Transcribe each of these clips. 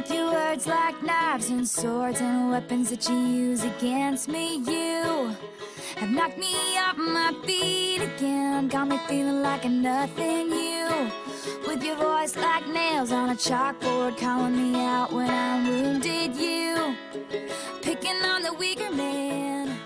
With your words like knives and swords and weapons that you use against me, you have knocked me off my feet again. Got me feeling like a nothing you. With your voice like nails on a chalkboard, calling me out when I'm wounded, you. Picking on the weaker man.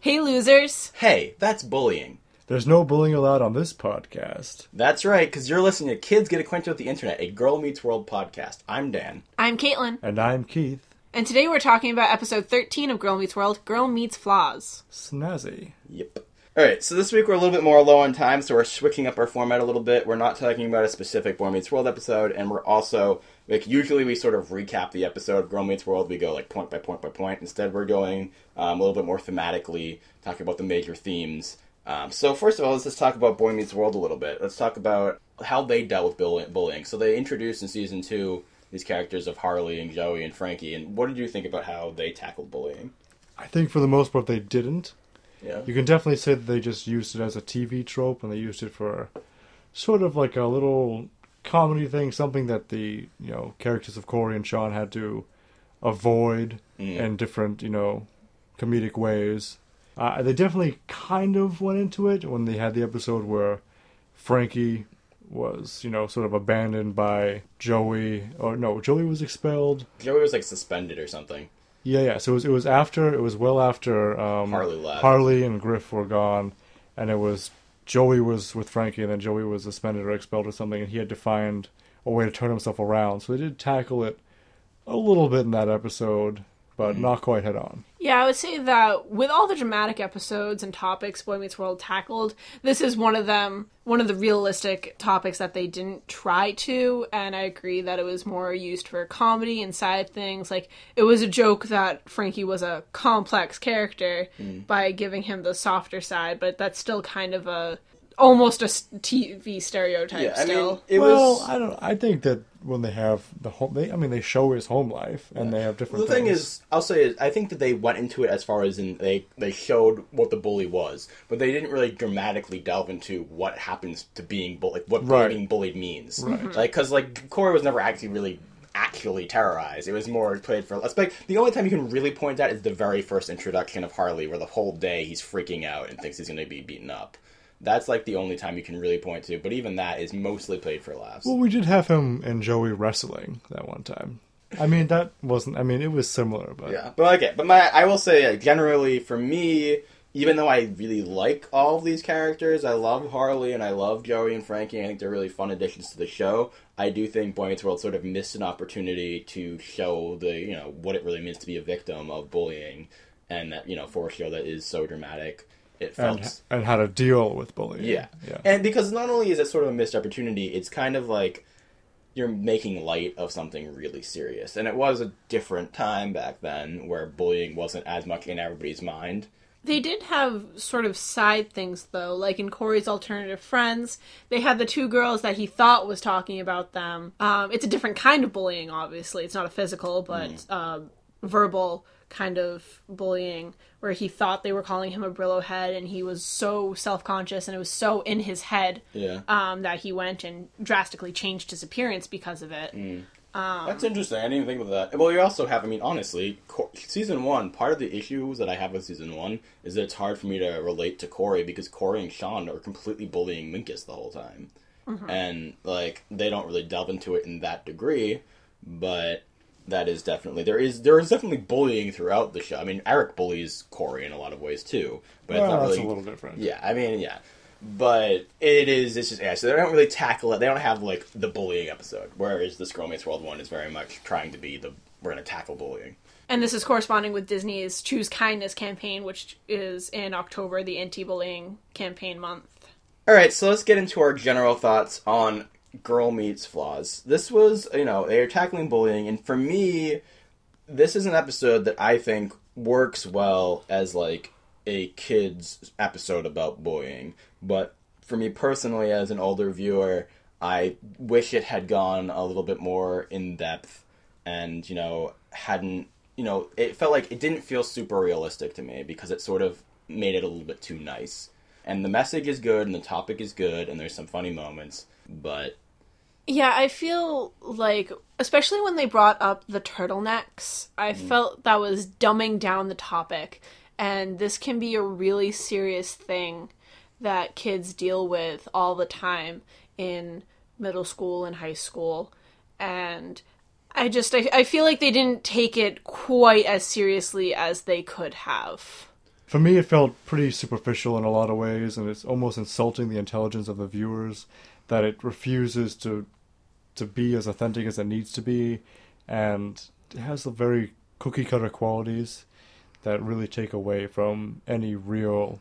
Hey, losers. Hey, that's bullying. There's no bullying allowed on this podcast. That's right, because you're listening to Kids Get Acquainted with the Internet, a Girl Meets World podcast. I'm Dan. I'm Caitlin, And I'm Keith. and today we're talking about episode 13 of Girl Meets World Girl Meets Flaws. Snazzy. Yep. All right, so this week we're a little bit more low on time, so we're switching up our format a little bit. We're not talking about a specific Boy Meets World episode, and we're also like usually we sort of recap the episode of Girl Meets World. We go like point by point by point. Instead, we're going um, a little bit more thematically, talking about the major themes. Um, so first of all, let's just talk about Boy Meets World a little bit. Let's talk about how they dealt with bull- bullying. So they introduced in season two these characters of Harley and Joey and Frankie. And what did you think about how they tackled bullying? I think for the most part they didn't. Yeah. You can definitely say that they just used it as a TV trope and they used it for sort of like a little comedy thing, something that the, you know, characters of Corey and Sean had to avoid Mm. in different, you know, comedic ways. Uh, they definitely kind of went into it when they had the episode where Frankie was, you know, sort of abandoned by Joey. Or no, Joey was expelled. Joey was like suspended or something. Yeah, yeah. So it was, it was after, it was well after um, Harley left. Harley and Griff were gone, and it was Joey was with Frankie, and then Joey was suspended or expelled or something, and he had to find a way to turn himself around. So they did tackle it a little bit in that episode, but Mm-hmm. not quite head on. Yeah, I would say that with all the dramatic episodes and topics Boy Meets World tackled, this is one of them, one of the realistic topics that they didn't try to, and I agree that it was more used for comedy and side things. Like, it was a joke that Frankie was a complex character by giving him the softer side, but that's still kind of a almost a TV stereotype Yeah, I still. mean, it well, was. I don't. I think that when they have the home, they, I mean, they show his home life, and they have different. the thing is, I'll say, is I think that they went into it as far as in they they showed what the bully was, but they didn't really dramatically delve into what happens to being bullied, what Right. being bullied means. Right. Mm-hmm. Like, because like Corey was never actually really actually terrorized. It was more played for. Let's like the only time you can really point at is the very first introduction of Harley, where the whole day he's freaking out and thinks he's going to be beaten up. That's like the only time you can really point to, but even that is mostly played for laughs. Well, we did have him and Joey wrestling that one time. I mean, that wasn't. I mean, it was similar, but Yeah, but okay, but my I will say like, generally for me, even though I really like all of these characters, I love Harley and I love Joey and Frankie. I think they're really fun additions to the show. I do think Boy Meets World sort of missed an opportunity to show the you know what it really means to be a victim of bullying, and that you know for a show that is so dramatic, it felt and and how to deal with bullying. yeah. yeah. And because not only is it sort of a missed opportunity, it's kind of like you're making light of something really serious. And it was a different time back then where bullying wasn't as much in everybody's mind. They did have sort of side things though, like in Corey's alternative friends, they had the two girls that he thought was talking about them. Um, it's a different kind of bullying, obviously. It's not a physical, but um, verbal kind of bullying, where he thought they were calling him a Brillo head, and he was so self conscious and it was so in his head Yeah. um, that he went and drastically changed his appearance because of it. Mm. Um, That's interesting. I didn't even think about that. Well, you also have, I mean, honestly, Cor- season one, part of the issues that I have with season one is that it's hard for me to relate to Corey because Corey and Sean are completely bullying Minkus the whole time. Mm-hmm. And, like, they don't really delve into it in that degree, but that is definitely, there is, there is definitely bullying throughout the show. I mean, Eric bullies Corey in a lot of ways too, but it's Well, not that's really, a little different. yeah, I mean, yeah. But it is, it's just, yeah, so they don't really tackle it. They don't have, like, the bullying episode. Whereas this Girl Meets World one is very much trying to be the, we're going to tackle bullying. And this is corresponding with Disney's Choose Kindness campaign, which is in October, the anti bullying campaign month. Alright, so let's get into our general thoughts on Girl Meets Flaws. This was, you know, they are tackling bullying, and for me, this is an episode that I think works well as, like, a kid's episode about bullying. But for me personally, as an older viewer, I wish it had gone a little bit more in depth and, you know, hadn't, you know, it felt like it didn't feel super realistic to me because it sort of made it a little bit too nice. And the message is good and the topic is good and there's some funny moments, but Yeah, I feel like, especially when they brought up the turtlenecks, I mm. felt that was dumbing down the topic. And this can be a really serious thing that kids deal with all the time in middle school and high school. And I just, I, I feel like they didn't take it quite as seriously as they could have. For me, it felt pretty superficial in a lot of ways, and it's almost insulting the intelligence of the viewers that it refuses to to be as authentic as it needs to be, and it has the very cookie cutter qualities that really take away from any real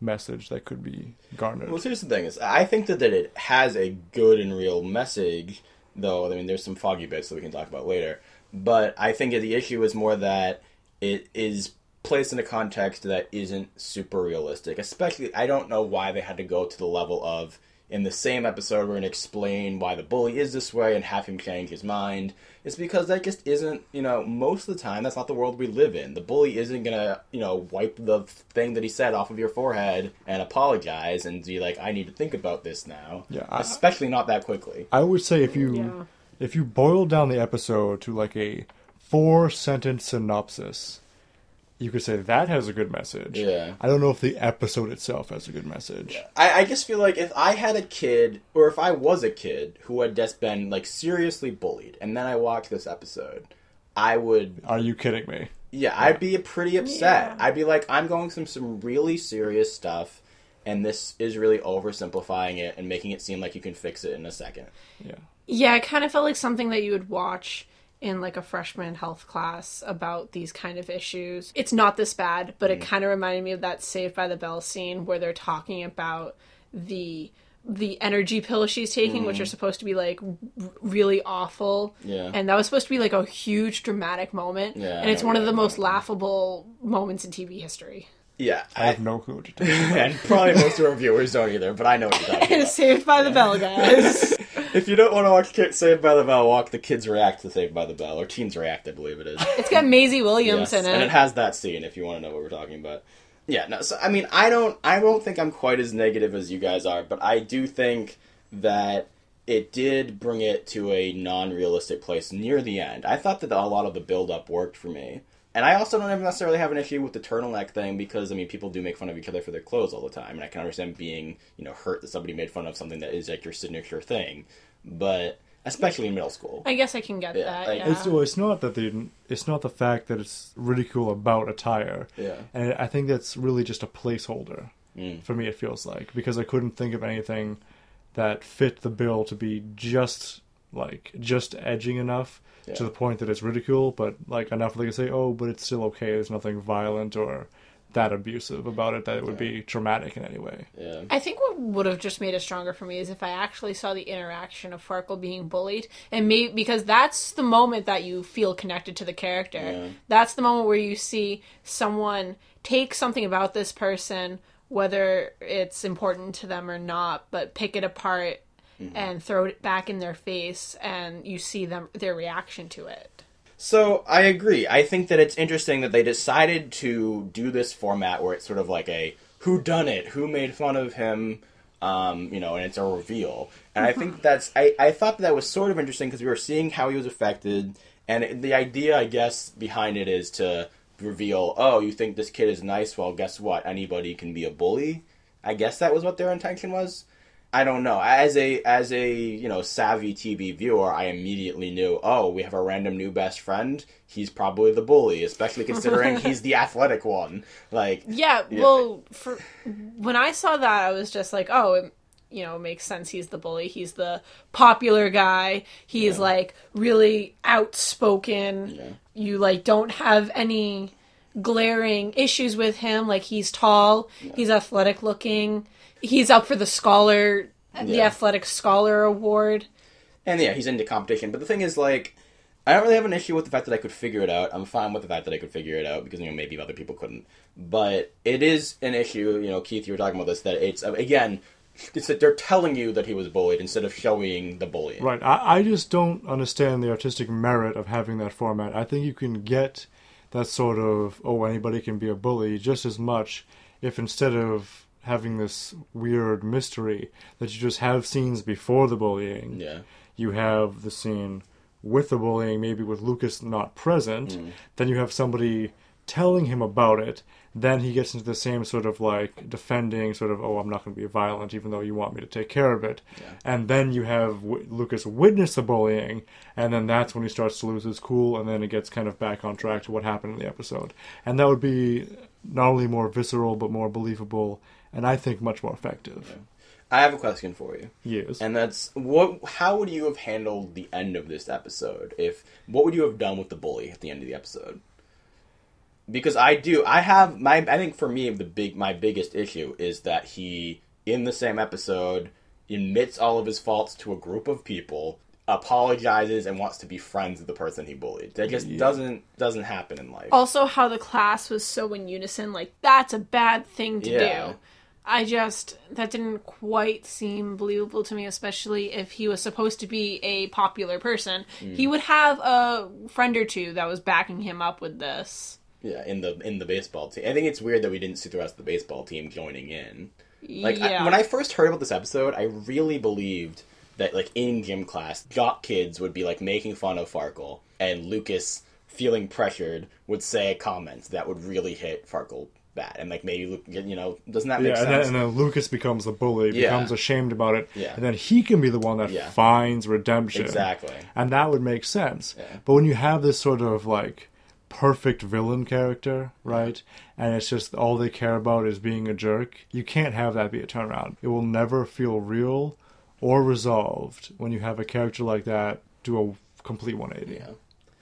message that could be garnered. Well, here's the thing: is I think that, that it has a good and real message, though. I mean, there's some foggy bits that we can talk about later. But I think the issue is more that it is placed in a context that isn't super realistic. Especially, I don't know why they had to go to the level of in the same episode we're going to explain why the bully is this way and have him change his mind. It's because that just isn't, you know, most of the time that's not the world we live in. The bully isn't going to, you know, wipe the thing that he said off of your forehead and apologize and be like, I need to think about this now. Yeah, I- Especially not that quickly. I would say if you Yeah. if you boil down the episode to like a four sentence synopsis, you could say that has a good message. Yeah. I don't know if the episode itself has a good message. I, I just feel like if I had a kid, or if I was a kid who had just been like seriously bullied, and then I watched this episode, I would, Are you kidding me? yeah, I'd be pretty upset. Yeah. I'd be like, I'm going through some really serious stuff, and this is really oversimplifying it and making it seem like you can fix it in a second. Yeah. Yeah, it kind of felt like something that you would watch in like a freshman health class about these kind of issues. It's not this bad, but it mm. kind of reminded me of that Saved by the Bell scene where they're talking about the the energy pill she's taking, which mm. are supposed to be like r- really awful. Yeah. And that was supposed to be like a huge dramatic moment. Yeah, and it's one of the most talking laughable moments in TV history. Yeah, I have no clue what you're talking about. and probably most of our viewers don't either, but I know what you're talking about. Saved by the Bell, guys. If you don't want to watch Saved by the Bell, watch the kids react to Saved by the Bell, or Teens React, I believe it is. it's got Maisie Williams Yes, in it. and it has that scene if you want to know what we're talking about. Yeah, no. So I mean, I don't, I don't think I'm quite as negative as you guys are, but I do think that it did bring it to a non-realistic place near the end. I thought that a lot of the build-up worked for me, and I also don't necessarily have an issue with the turtleneck thing because I mean, people do make fun of each other for their clothes all the time, and I can understand being, you know, hurt that somebody made fun of something that is like your signature thing, but especially in middle school. I guess I can get Yeah, that. like, yeah. It's well, it's not that they it's not the fact that it's ridicule about attire. Yeah. And I think that's really just a placeholder. Mm. For me it feels like because I couldn't think of anything that fit the bill to be just like just edging enough Yeah. to the point that it's ridicule, but like enough that they can say, "Oh, but it's still okay. There's nothing violent or that abusive about it that it would be traumatic in any way." Yeah. I think what would have just made it stronger for me is if I actually saw the interaction of Farkle being bullied, and maybe because that's the moment that you feel connected to the character. Yeah. That's the moment where you see someone take something about this person, whether it's important to them or not, but pick it apart and throw it back in their face, and you see them their reaction to it. So I agree. I think that it's interesting that they decided to do this format where it's sort of like a who done it, who made fun of him, um, you know, and it's a reveal. And I think that's I, I thought that was sort of interesting because we were seeing how he was affected, and it- the idea, I guess, behind it is to reveal, oh, you think this kid is nice? Well, guess what? Anybody can be a bully. I guess that was what their intention was. I don't know. As a as a you know savvy TV viewer, I immediately knew. Oh, we have a random new best friend. He's probably the bully, especially considering he's the athletic one. Like, Yeah, Yeah. well, for when I saw that, I was just like, oh, it, you know, it makes sense. He's the bully. He's the popular guy. He's like really outspoken. You like don't have any glaring issues with him. Like he's tall. He's athletic looking. He's up for the scholar, the athletic scholar award. and yeah, he's into competition. But the thing is, like, I don't really have an issue with the fact that I could figure it out. I'm fine with the fact that I could figure it out because you know maybe other people couldn't. But it is an issue. You know, Keith, you were talking about this. That it's uh, again, it's that they're telling you that he was bullied instead of showing the bullying. Right. I, I just don't understand the artistic merit of having that format. I think you can get that sort of, oh, anybody can be a bully just as much if instead of having this weird mystery that you just have scenes before the bullying. Yeah. You have the scene with the bullying, maybe with Lucas not present. Mm. Then you have somebody telling him about it. Then he gets into the same sort of like defending, sort of, oh, I'm not going to be violent, even though you want me to take care of it. Yeah. And then you have w- Lucas witness the bullying, and then that's when he starts to lose his cool, and then it gets kind of back on track to what happened in the episode. And that would be not only more visceral, but more believable, and I think much more effective. I have a question for you. Yes. And that's what how would you have handled the end of this episode? If what would you have done with the bully at the end of the episode? Because I do I have my I think for me the big my biggest issue is that he in the same episode admits all of his faults to a group of people, apologizes and wants to be friends with the person he bullied. That just doesn't doesn't happen in life. Also, how the class was so in unison, like, that's a bad thing to Yeah. do. I just, that didn't quite seem believable to me, especially if he was supposed to be a popular person. Mm. He would have a friend or two that was backing him up with this. Yeah, in the in the baseball team. I think it's weird that we didn't see the rest of the baseball team joining in. Like I- yeah. when I first heard about this episode, I really believed that like in gym class, jock kids would be like making fun of Farkle, and Lucas, feeling pressured, would say comments that would really hit Farkle bad, and like maybe Luke, you know, doesn't that make Yeah, and then, sense? and then Lucas becomes the bully, Yeah. becomes ashamed about it, Yeah. and then he can be the one that Yeah. finds redemption. Exactly. And that would make sense. But when you have this sort of like perfect villain character, right? And it's just all they care about is being a jerk, you can't have that be a turnaround. It will never feel real or resolved when you have a character like that do a complete 180. Yeah.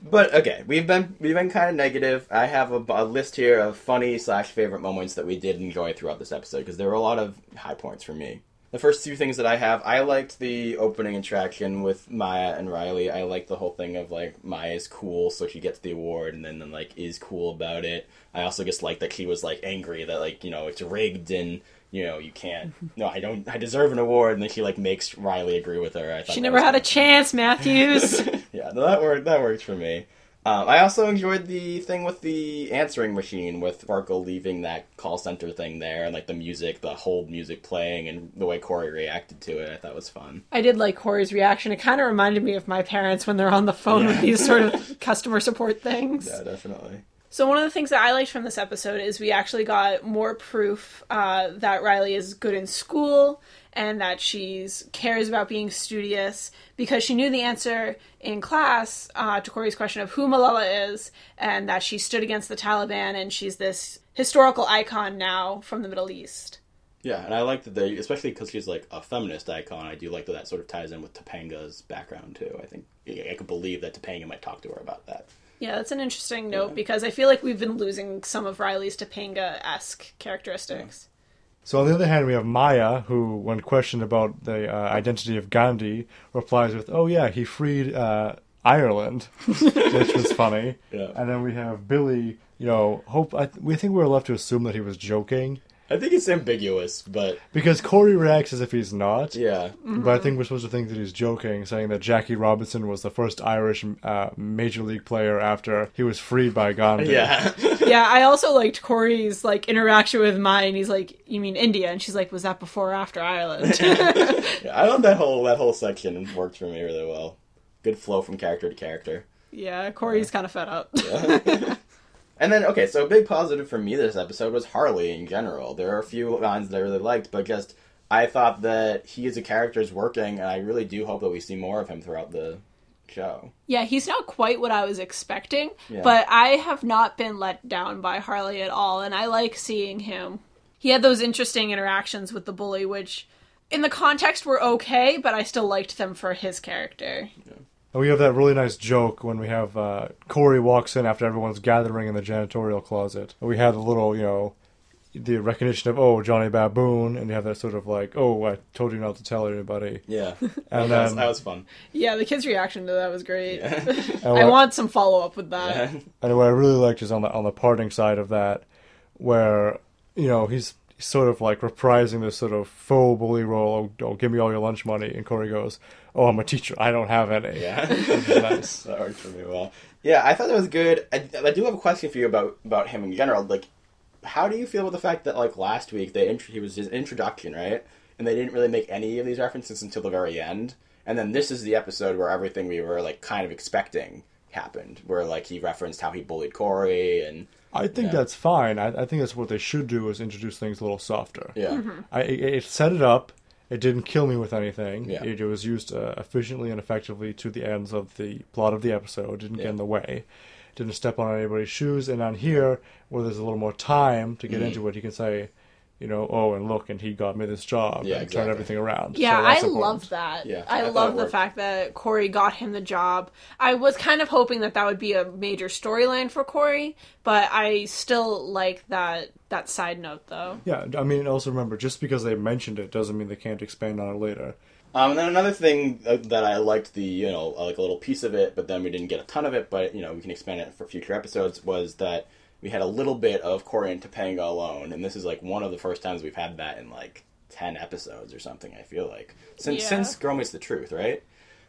But okay, we've been we've been kind of negative. I have a, a list here of funny slash favorite moments that we did enjoy throughout this episode because there were a lot of high points for me. The first two things that I have, I liked the opening interaction with Maya and Riley. I liked the whole thing of like Maya's cool, so she gets the award, and then, then like is cool about it. I also just like that she was like angry that like you know it's rigged and you know you can't. No, I don't. I deserve an award, and then she like makes Riley agree with her. I she never had a chance, Matthews. yeah, no, that worked. That worked for me. Um, I also enjoyed the thing with the answering machine with Farkle leaving that call center thing there, and like the music, the hold music playing, and the way Corey reacted to it. I thought was fun. I did like Corey's reaction. It kind of reminded me of my parents when they're on the phone with these sort of customer support things. Yeah, definitely. So one of the things that I liked from this episode is we actually got more proof uh, that Riley is good in school and that she's cares about being studious because she knew the answer in class uh, to Corey's question of who Malala is and that she stood against the Taliban and she's this historical icon now from the Middle East. Yeah, and I like that they, especially because she's like a feminist icon. I do like that that sort of ties in with Topanga's background too. I think I could believe that Topanga might talk to her about that. Yeah, that's an interesting note because I feel like we've been losing some of Riley's Topanga esque characteristics. So on the other hand, we have Maya, who, when questioned about the uh, identity of Gandhi, replies with, "Oh yeah, he freed uh, Ireland," which was funny. Yeah. And then we have Billy. You know, hope I, we think we're left to assume that he was joking I think it's ambiguous, but because Corey reacts as if he's not. yeah, But I think we're supposed to think that he's joking, saying that Jackie Robinson was the first Irish uh, major league player after he was freed by Gandhi. yeah. yeah, I also liked Corey's like interaction with Maya, and he's like, "You mean India?" And she's like, "Was that before or after Ireland?" Yeah, I thought that whole that whole section worked for me really well. Good flow from character to character. yeah, Corey's kind of fed up. And then, okay, so a big positive for me this episode was Harley in general. There are a few lines that I really liked, but just I thought that he as a character is working, and I really do hope that we see more of him throughout the show. yeah, he's not quite what I was expecting, Yeah. but I have not been let down by Harley at all, and I like seeing him. He had those interesting interactions with the bully, which in the context were okay, but I still liked them for his character. And we have that really nice joke when we have uh, Corey walks in after everyone's gathering in the janitorial closet. And we have the little, you know, the recognition of, oh, Johnny Baboon, and you have that sort of like, oh, I told you not to tell anybody. Yeah, And that, was, that was fun. Yeah, the kid's reaction to that was great. And I want some follow up with that. Yeah. And what I really liked is on the on the parting side of that, where you know he's, he's sort of like reprising this sort of faux bully role. Oh, oh, give me all your lunch money, and Corey goes, "Oh, I'm a teacher. I don't have any." Yeah. Nice. that worked for me well. Yeah, I thought that was good. I, I do have a question for you about about him in general. Like, how do you feel about the fact that like last week they int- he was his introduction, right? And they didn't really make any of these references until the very end. And then this is the episode where everything we were like kind of expecting happened, where like he referenced how he bullied Corey and I think Yeah. that's fine. I, I think that's what they should do is introduce things a little softer. yeah, I, it, it set it up. It didn't kill me with anything. Yeah. It, was used uh, efficiently and effectively to the ends of the plot of the episode. It Didn't Yeah. get in the way. Didn't step on anybody's shoes. And on here, where there's a little more time to Mm-hmm. get into it, you can say, you know, oh, and look, and he got me this job Yeah, and exactly. turn everything around. Yeah, So I important. love that. Yeah, I I, love the fact that Corey got him the job. I was kind of hoping that that would be a major storyline for Corey, but I still like that that side note though. Yeah, I mean, also remember, just because they mentioned it doesn't mean they can't expand on it later. Um, and then another thing uh, that I liked the you know like a little piece of it, but then we didn't get a ton of it. But you know we can expand it for future episodes. Was that we had a little bit of Corey and Topanga alone, and this is like one of the first times we've had that in like ten episodes or something. I feel like since Yeah. since Girl Meets the Truth, right?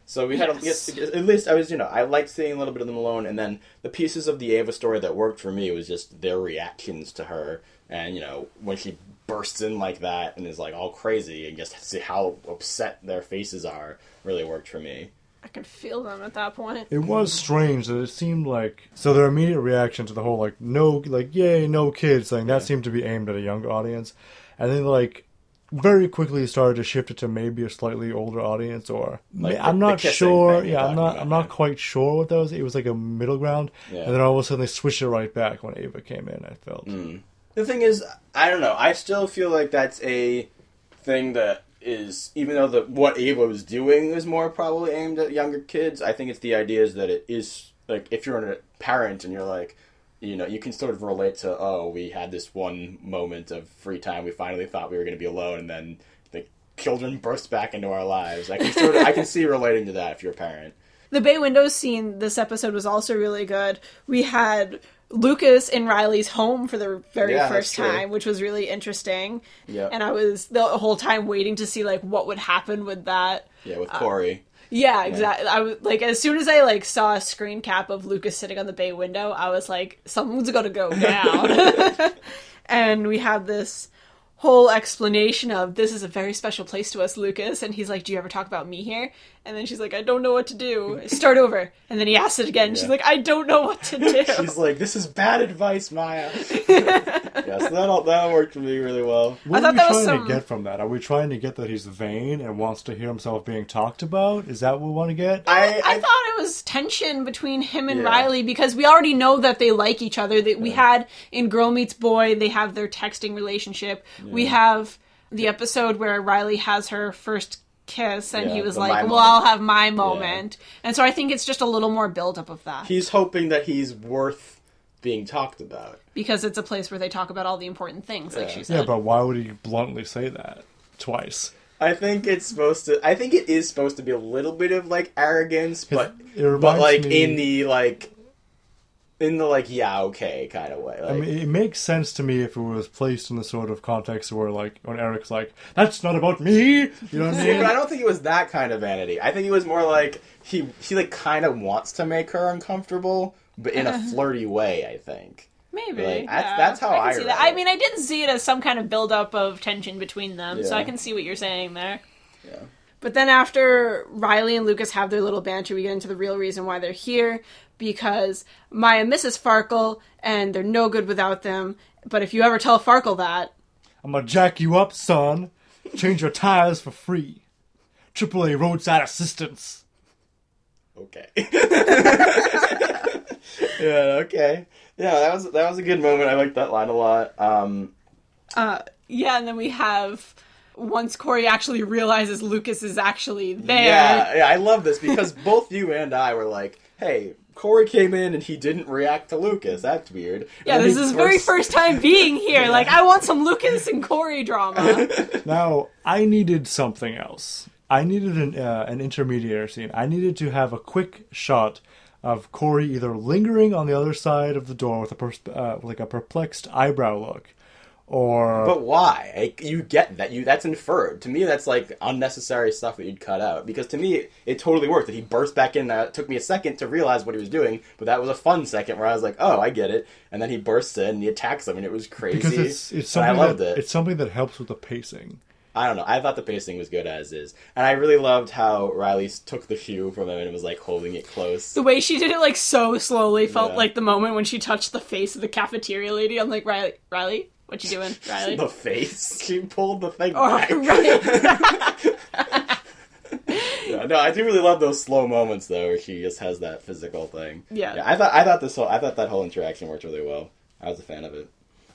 So we had a, Yes. at least I was you know I liked seeing a little bit of them alone, and then the pieces of the Ava story that worked for me was just their reactions to her, and you know when she bursts in like that and is like all crazy, and just see how upset their faces are really worked for me. I could feel them at that point. It was strange that it seemed like so their immediate reaction to the whole like no like yay no kids thing that seemed to be aimed at a younger audience, and then like very quickly started to shift it to maybe a slightly older audience or Like the- I'm not sure. Yeah, I'm not. about, I'm not quite sure what that was. It was like a middle ground, Yeah. and then all of a sudden they switched it right back when Ava came in. I felt. Hmm. The thing is, I don't know. I still feel like that's a thing that is, even though the what Ava was doing is more probably aimed at younger kids. I think it's the idea is that it is like if you're a parent and you're like, you know, you can sort of relate to, oh, we had this one moment of free time. We finally thought we were going to be alone, and then the children burst back into our lives. I can sort of, I can see relating to that if you're a parent. The bay windows scene this episode was also really good. We had Lucas in Riley's home for the very Yeah, first time, which was really interesting. Yeah. And I was the whole time waiting to see like what would happen with that. Yeah, with uh, Corey. Yeah, exactly. I was like, as soon as I like saw a screen cap of Lucas sitting on the bay window, I was like, something's gonna go down. and we have this whole explanation of this is a very special place to us, Lucas. And he's like, "Do you ever talk about me here?" And then she's like, "I don't know what to do. Start over." And then he asks it again. She's like, "I don't know what to do." She's like, "This is bad advice, Maya." yeah, so that all, that worked for me really well. What I are we that was trying some- to get from that? Are we trying to get that he's vain and wants to hear himself being talked about? Is that what we want to get? I, I thought it was tension between him and Yeah. Riley because we already know that they like each other. That we had in Girl Meets Boy, they have their texting relationship. We have the episode where Riley has her first kiss, and Yeah, he was like, my "Well, moment." I'll have my moment," and so I think it's just a little more buildup of that he's hoping that he's worth being talked about. because it's a place where they talk about all the important things, like Yeah. she said. Yeah, but why would he bluntly say that twice? I think it's supposed to. I think it is supposed to be a little bit of like arrogance, but it but like me- in the like in the like yeah okay kind of way. Like, I mean, it makes sense to me if it was placed in the sort of context where, like, when Eric's like, "That's not about me," you know what I See, but I don't think it was that kind of vanity. I think it was more like he he like kind of wants to make her uncomfortable, but in a uh-huh. flirty way. I think. Maybe Like, that's- yeah. that's how can I see read that. I mean, I didn't see it as some kind of buildup of tension between them, so I can see what you're saying there. Yeah. But then after Riley and Lucas have their little banter, we get into the real reason why they're here because Maya misses Farkle and they're no good without them. But if you ever tell Farkle that, I'm gonna jack you up, son. Change your tires for free. AAA roadside assistance. Okay. yeah. Okay. Yeah, that was that was a good moment. I liked that line a lot. Um, uh, yeah, and then we have once Corey actually realizes Lucas is actually there. yeah, yeah, I love this because both you and I were like, "Hey, Corey came in and he didn't react to Lucas. That's weird." Yeah, this is his very first time being here. Like, I want some Lucas and Corey drama. Now, I needed something else. I needed an, uh, an intermediary scene. I needed to have a quick shot of Corey either lingering on the other side of the door with a pers- uh, like a perplexed eyebrow look, or But why? Like, you get that. You that's inferred. To me, that's like unnecessary stuff that you'd cut out. Because to me, it totally worked. That he burst back in. Uh, it took me a second to realize what he was doing, but that was a fun second where I was like, "Oh, I get it." And then he bursts in and he attacks him, and it was crazy. because it's it's And I loved that, it. it's something that helps with the pacing. I don't know. I thought the pacing was good as is, and I really loved how Riley took the shoe from him and was like holding it close. The way she did it like so slowly felt Yeah. like the moment when she touched the face of the cafeteria lady. I'm like, Riley, Riley, what you doing, Riley? the face. She pulled the thing Oh, back. right. Yeah, no, I do really love those slow moments though, where she just has that physical thing. Yeah. I thought I thought this whole I thought that whole interaction worked really well. I was a fan of it.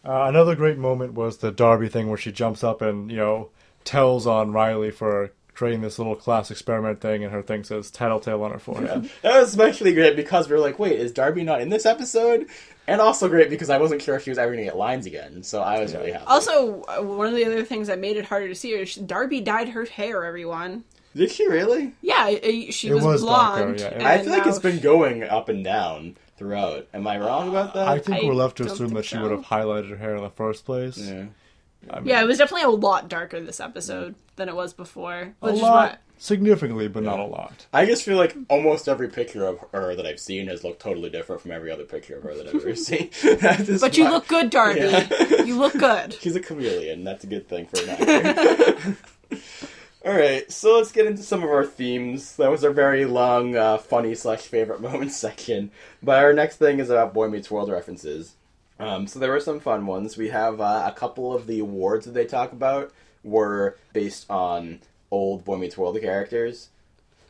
Uh, another great moment was the Darby thing where she jumps up and you know tells on Riley for creating this little class experiment thing, and her thing says "tattletale" on her forehead. That was especially great because we were like, wait, is Darby not in this episode? And also great because I wasn't sure if she was ever going to get lines again, so I was really happy. also, uh, one of the other things that made it harder to see her is Darby dyed her hair. Everyone, Did she really? yeah, uh, she It was, was darker, blonde. yeah. I feel like it's been going up and down throughout. Am I wrong about that? I think I we're left to assume think that she so. would have highlighted her hair in the first place. Yeah. I mean, Yeah, it was definitely a lot darker this episode than it was before. a Which is lot, why- significantly, but not a lot. I just feel like almost every picture of her that I've seen has looked totally different from every other picture of her that I've ever seen. That's But you why- look good, Darby. Yeah. You look good. She's a chameleon. That's a good thing for an actor. All right, so let's get into some of our themes. That was our very long, uh, funny slash favorite moments section. But our next thing is about Boy Meets World references. Um, so there were some fun ones. We have uh, a couple of the awards that they talk about were based on old Boy Meets World characters.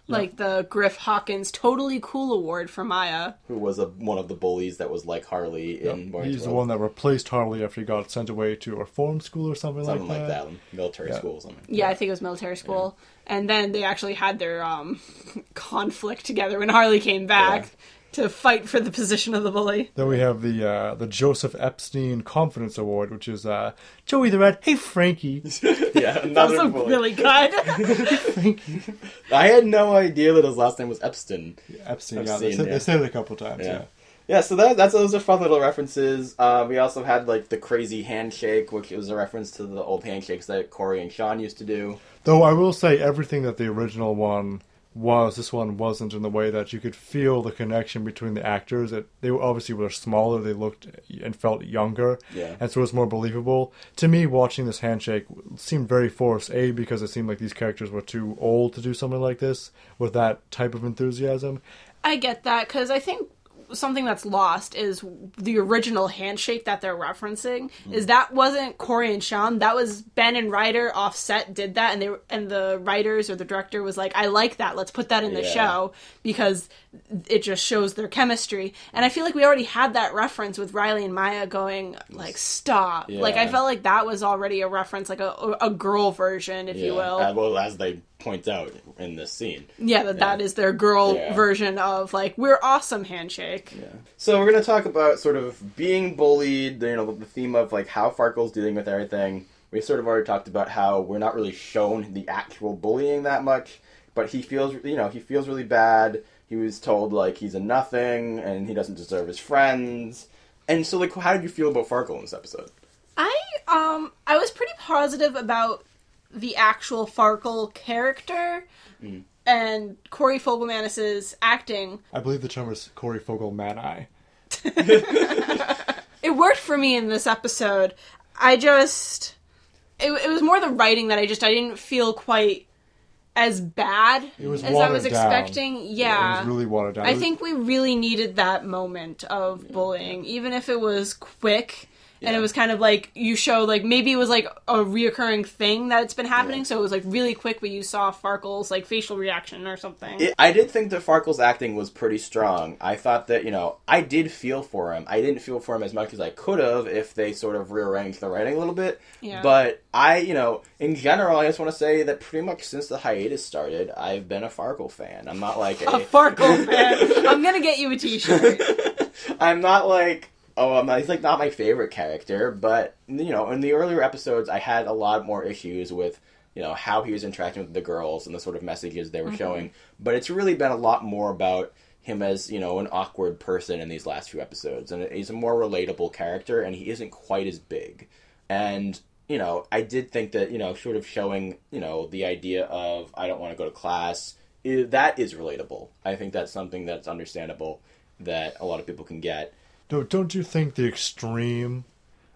Like the Griff Hawkins Totally Cool Award for Maya. Who was a, one of the bullies that was like Harley in Boy Meets He's the World. one that replaced Harley after he got sent away to a reform school or something, something like like that. that, military Yeah. school or something. Yeah, I think it was military school. And then they actually had their um, conflict together when Harley came back Yeah. To fight for the position of the bully. Then we have the uh, the Joseph Epstein Confidence Award, which is uh, Joey the Rat. Hey Frankie, Yeah, That another was bully. really good. Frankie. I had no idea that his last name was Epstein. Epstein. I've yeah, they seen, said, yeah. they said it a couple times. Yeah. Yeah. Yeah, so that that's those are fun little references. Uh, we also had like the crazy handshake, which was a reference to the old handshakes that Corey and Sean used to do. Though I will say everything that the original one was, this one wasn't in the way that you could feel the connection between the actors. It, they were obviously were smaller, they looked and felt younger, Yeah. and so it was more believable. To me, watching this handshake seemed very forced. A because it seemed like these characters were too old to do something like this with that type of enthusiasm. I get that because I think something that's lost is the original handshake that they're referencing is that wasn't Corey and Sean that was Ben and Rider offset did that and they and the writers or the director was like I like that let's put that in the Yeah. show because it just shows their chemistry. And I feel like we already had that reference with Riley and Maya going like stop. Like I felt like that was already a reference like a a girl version if you will. Uh, well, as they point out in this scene. yeah that that is their girl Yeah. version of like we're awesome handshake Yeah. So we're gonna talk about sort of being bullied. You know, the theme of like how Farkle's dealing with everything. We sort of already talked about how we're not really shown the actual bullying that much, but he feels, you know, he feels really bad. He was told like he's a nothing and he doesn't deserve his friends. And so, like, how did you feel about Farkle in this episode? I um I was pretty positive about the actual Farkle character mm. and Corey Fogelmanis's acting. I believe the term is Corey Fogel Man It worked for me in this episode. I just it, it was more the writing that I just I didn't feel quite as bad It was as I was watered down. expecting. Yeah. It was really watered down. I was- think we really needed that moment of bullying, even if it was quick. And it was kind of like you show like maybe it was like a reoccurring thing that it's been happening, Yeah. so it was like really quick, but you saw Farkle's like facial reaction or something. It, I did think that Farkle's acting was pretty strong. I thought that, you know, I did feel for him. I didn't feel for him as much as I could have if they sort of rearranged the writing a little bit. Yeah. But I, you know, in general, I just want to say that pretty much since the hiatus started, I've been a Farkle fan. I'm not like a Farkle fan. I'm gonna get you a T-shirt. I'm not like oh, not, he's like not my favorite character, but you know, in the earlier episodes, I had a lot more issues with you know how he was interacting with the girls and the sort of messages they were mm-hmm. showing. But it's really been a lot more about him as you know an awkward person in these last few episodes, and he's a more relatable character, and he isn't quite as big. and you know, I did think that you know, sort of showing you know the idea of I don't want to go to class that is relatable. I think that's something that's understandable that a lot of people can get. Don't don't you think the extreme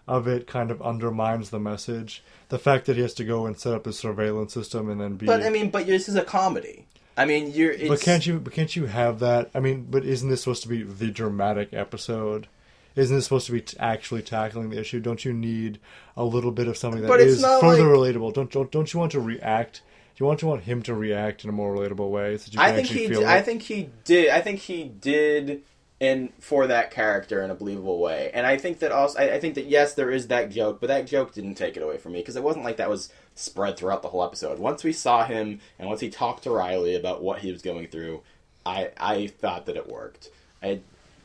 of it kind of undermines the message? The fact that he has to go and set up a surveillance system and then be. But I mean, but this is a comedy. I mean, you're. It's, but can't you? But can't you have that? I mean, but isn't this supposed to be the dramatic episode? Isn't this supposed to be t- actually tackling the issue? Don't you need a little bit of something that is further like- relatable? Don't, don't don't you want to react? Do you want to want him to react in a more relatable way so that you can I think he. I think he did. I think he did, and for that character in a believable way. And I think that also. I, I think that yes, there is that joke, but that joke didn't take it away from me because it wasn't like that was spread throughout the whole episode. Once we saw him and once he talked to Riley about what he was going through, I I thought that it worked. I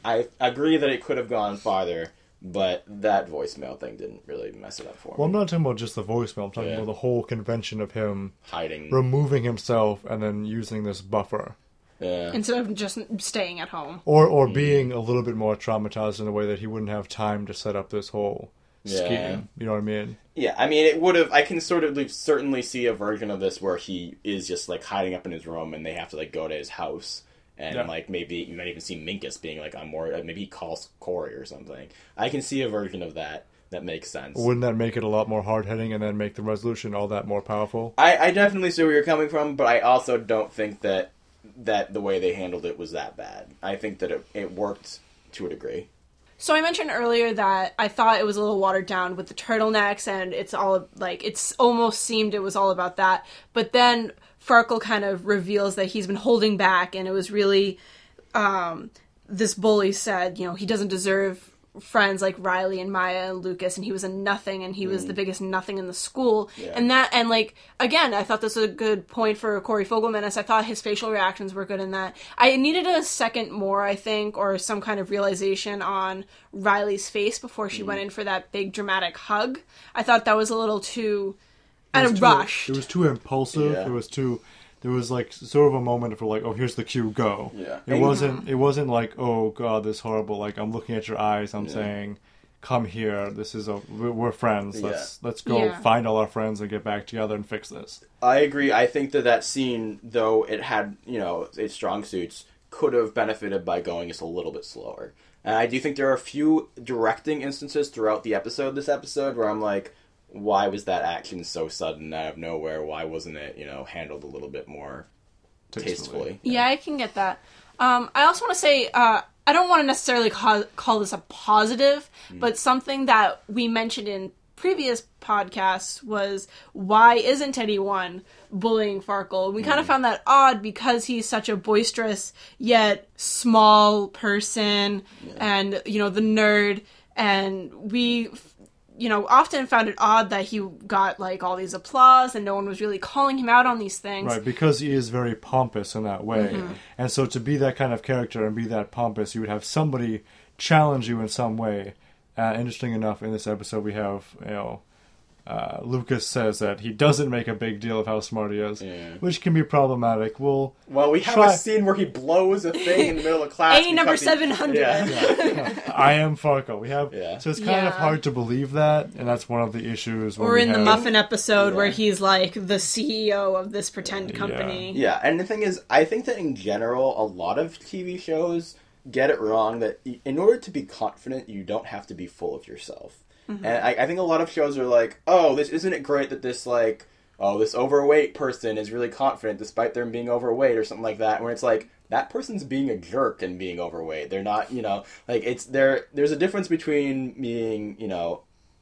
I agree that it could have gone farther, but that voicemail thing didn't really mess it up for me. Well, I'm not talking about just the voicemail. I'm talking Yeah. about the whole convention of him hiding. removing himself and then using this buffer, yeah. instead of just staying at home. or Mm. or being a little bit more traumatized in a way that he wouldn't have time to set up this whole Yeah. scheme. You know what I mean? Yeah, I mean, it would have. I can sort of certainly see a version of this where he is just like hiding up in his room, and they have to like go to his house, and Yeah. like maybe you might even see Minkus being like, "I'm more." Maybe he calls Corey or something. I can see a version of that that makes sense. Wouldn't that make it a lot more hard hitting and then make the resolution all that more powerful? I, I definitely see where you're coming from, but I also don't think that that the way they handled it was that bad. I think that it, it worked to a degree. So I mentioned earlier that I thought it was a little watered down with the turtlenecks, and it's all like it's almost seemed it was all about that. But then Farkle kind of reveals that he's been holding back, and it was really um, this bully said, you know, he doesn't deserve friends like Riley and Maya and Lucas, and he was a nothing, and he was the mm. biggest nothing in the school, Yeah. and that, and like again, I thought this was a good point for Corey Fogelman, as I thought his facial reactions were good in that. I needed a second more, I think, or some kind of realization on Riley's face before she mm. went in for that big dramatic hug. I thought that was a little too, It and was a too- rush. It was too impulsive. Yeah. It was too. There was like sort of a moment for like, oh, here's the cue, go. Yeah. It wasn't. It wasn't like, oh god, this horrible. Like I'm looking at your eyes. I'm saying, come here. This is a. We're, we're friends. Let's let's go Yeah. find all our friends and get back together and fix this. I agree. I think that that scene, though it had you know its strong suits, could have benefited by going just a little bit slower. And I do think there are a few directing instances throughout the episode, this episode, where I'm like, why was that action so sudden out of nowhere? Why wasn't it you know handled a little bit more tastefully? Yeah, I can get that. Um, I also want to say uh, I don't want to necessarily call, call this a positive, but something that we mentioned in previous podcasts was why isn't anyone bullying Farkle? We kind of found that odd because he's such a boisterous yet small person, and you know the nerd, and we you know, often found it odd that he got like all these applause and no one was really calling him out on these things. Right, because he is very pompous in that way. Mm-hmm. And so to be that kind of character and be that pompous, you would have somebody challenge you in some way. Uh, interesting enough, in this episode, we have, you know, uh, Lucas says that he doesn't make a big deal of how smart he is, Yeah. which can be problematic. Well, Well, we have Try- a scene where he blows a thing in the middle of class. A number because he- 700. Yeah. I am Farkle. We have, Yeah. so it's kind of hard to believe that, and that's one of the issues. when Or we in the Muffin episode where he's like the CEO of this pretend company. Yeah, and the thing is, I think that in general, a lot of TV shows get it wrong that in order to be confident, you don't have to be full of yourself. Mm-hmm. And I, I think a lot of shows are like, oh, this isn't it great that this like, oh, this overweight person is really confident despite them being overweight or something like that. Where it's like that person's being a jerk and being overweight. They're not, you know, like it's there. There's a difference between being, you know,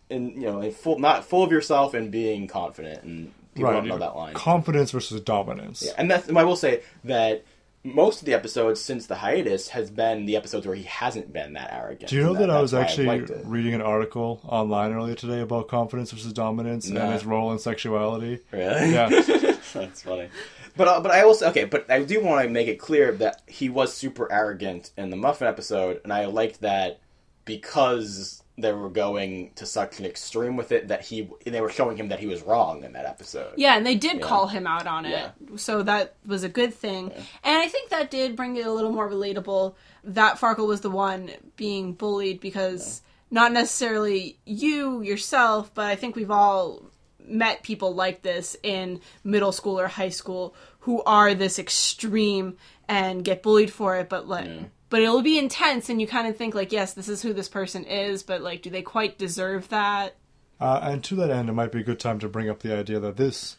in you know, in full not full of yourself and being confident. And people don't know that line. Confidence versus dominance. Yeah, and that's, I will say that most of the episodes since the hiatus has been the episodes where he hasn't been that arrogant. Do you know and that, I was actually reading an article online earlier today about confidence versus dominance Nah. and its role in sexuality? Really? Yeah. that's funny. But uh, but I also okay, but I do want to make it clear that he was super arrogant in the Muffin episode, and I liked that because they were going to such an extreme with it that he they were showing him that he was wrong in that episode. Yeah, and they did call him out on it. Yeah. So that was a good thing. And I think that did bring it a little more relatable that Farkle was the one being bullied because not necessarily you yourself, but I think we've all met people like this in middle school or high school who are this extreme and get bullied for it, but like. But it'll be intense, and you kind of think like, yes, this is who this person is, but like, do they quite deserve that? Uh, and to that end, it might be a good time to bring up the idea that this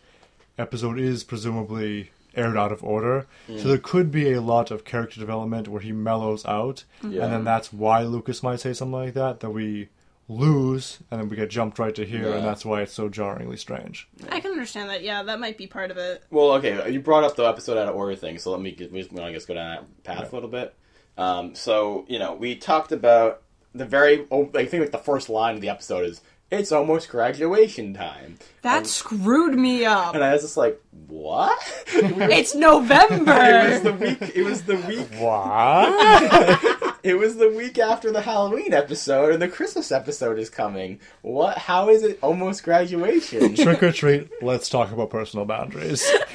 episode is presumably aired out of order. So there could be a lot of character development where he mellows out, Yeah. and then that's why Lucas might say something like that, that we lose, and then we get jumped right to here, Yeah. and that's why it's so jarringly strange. I can understand that. Yeah, that might be part of it. Well, okay, you brought up the episode out of order thing, so let me get, we just, I guess go down that path a little bit. Um, so you know, we talked about the very, oh, I think like the first line of the episode is, "It's almost graduation time," That screwed me up. and I was just like, "What?" It's November." it was the week. It was the week. What? It was the week after the Halloween episode, and the Christmas episode is coming. What? How is it almost graduation? Trick or treat, let's talk about personal boundaries.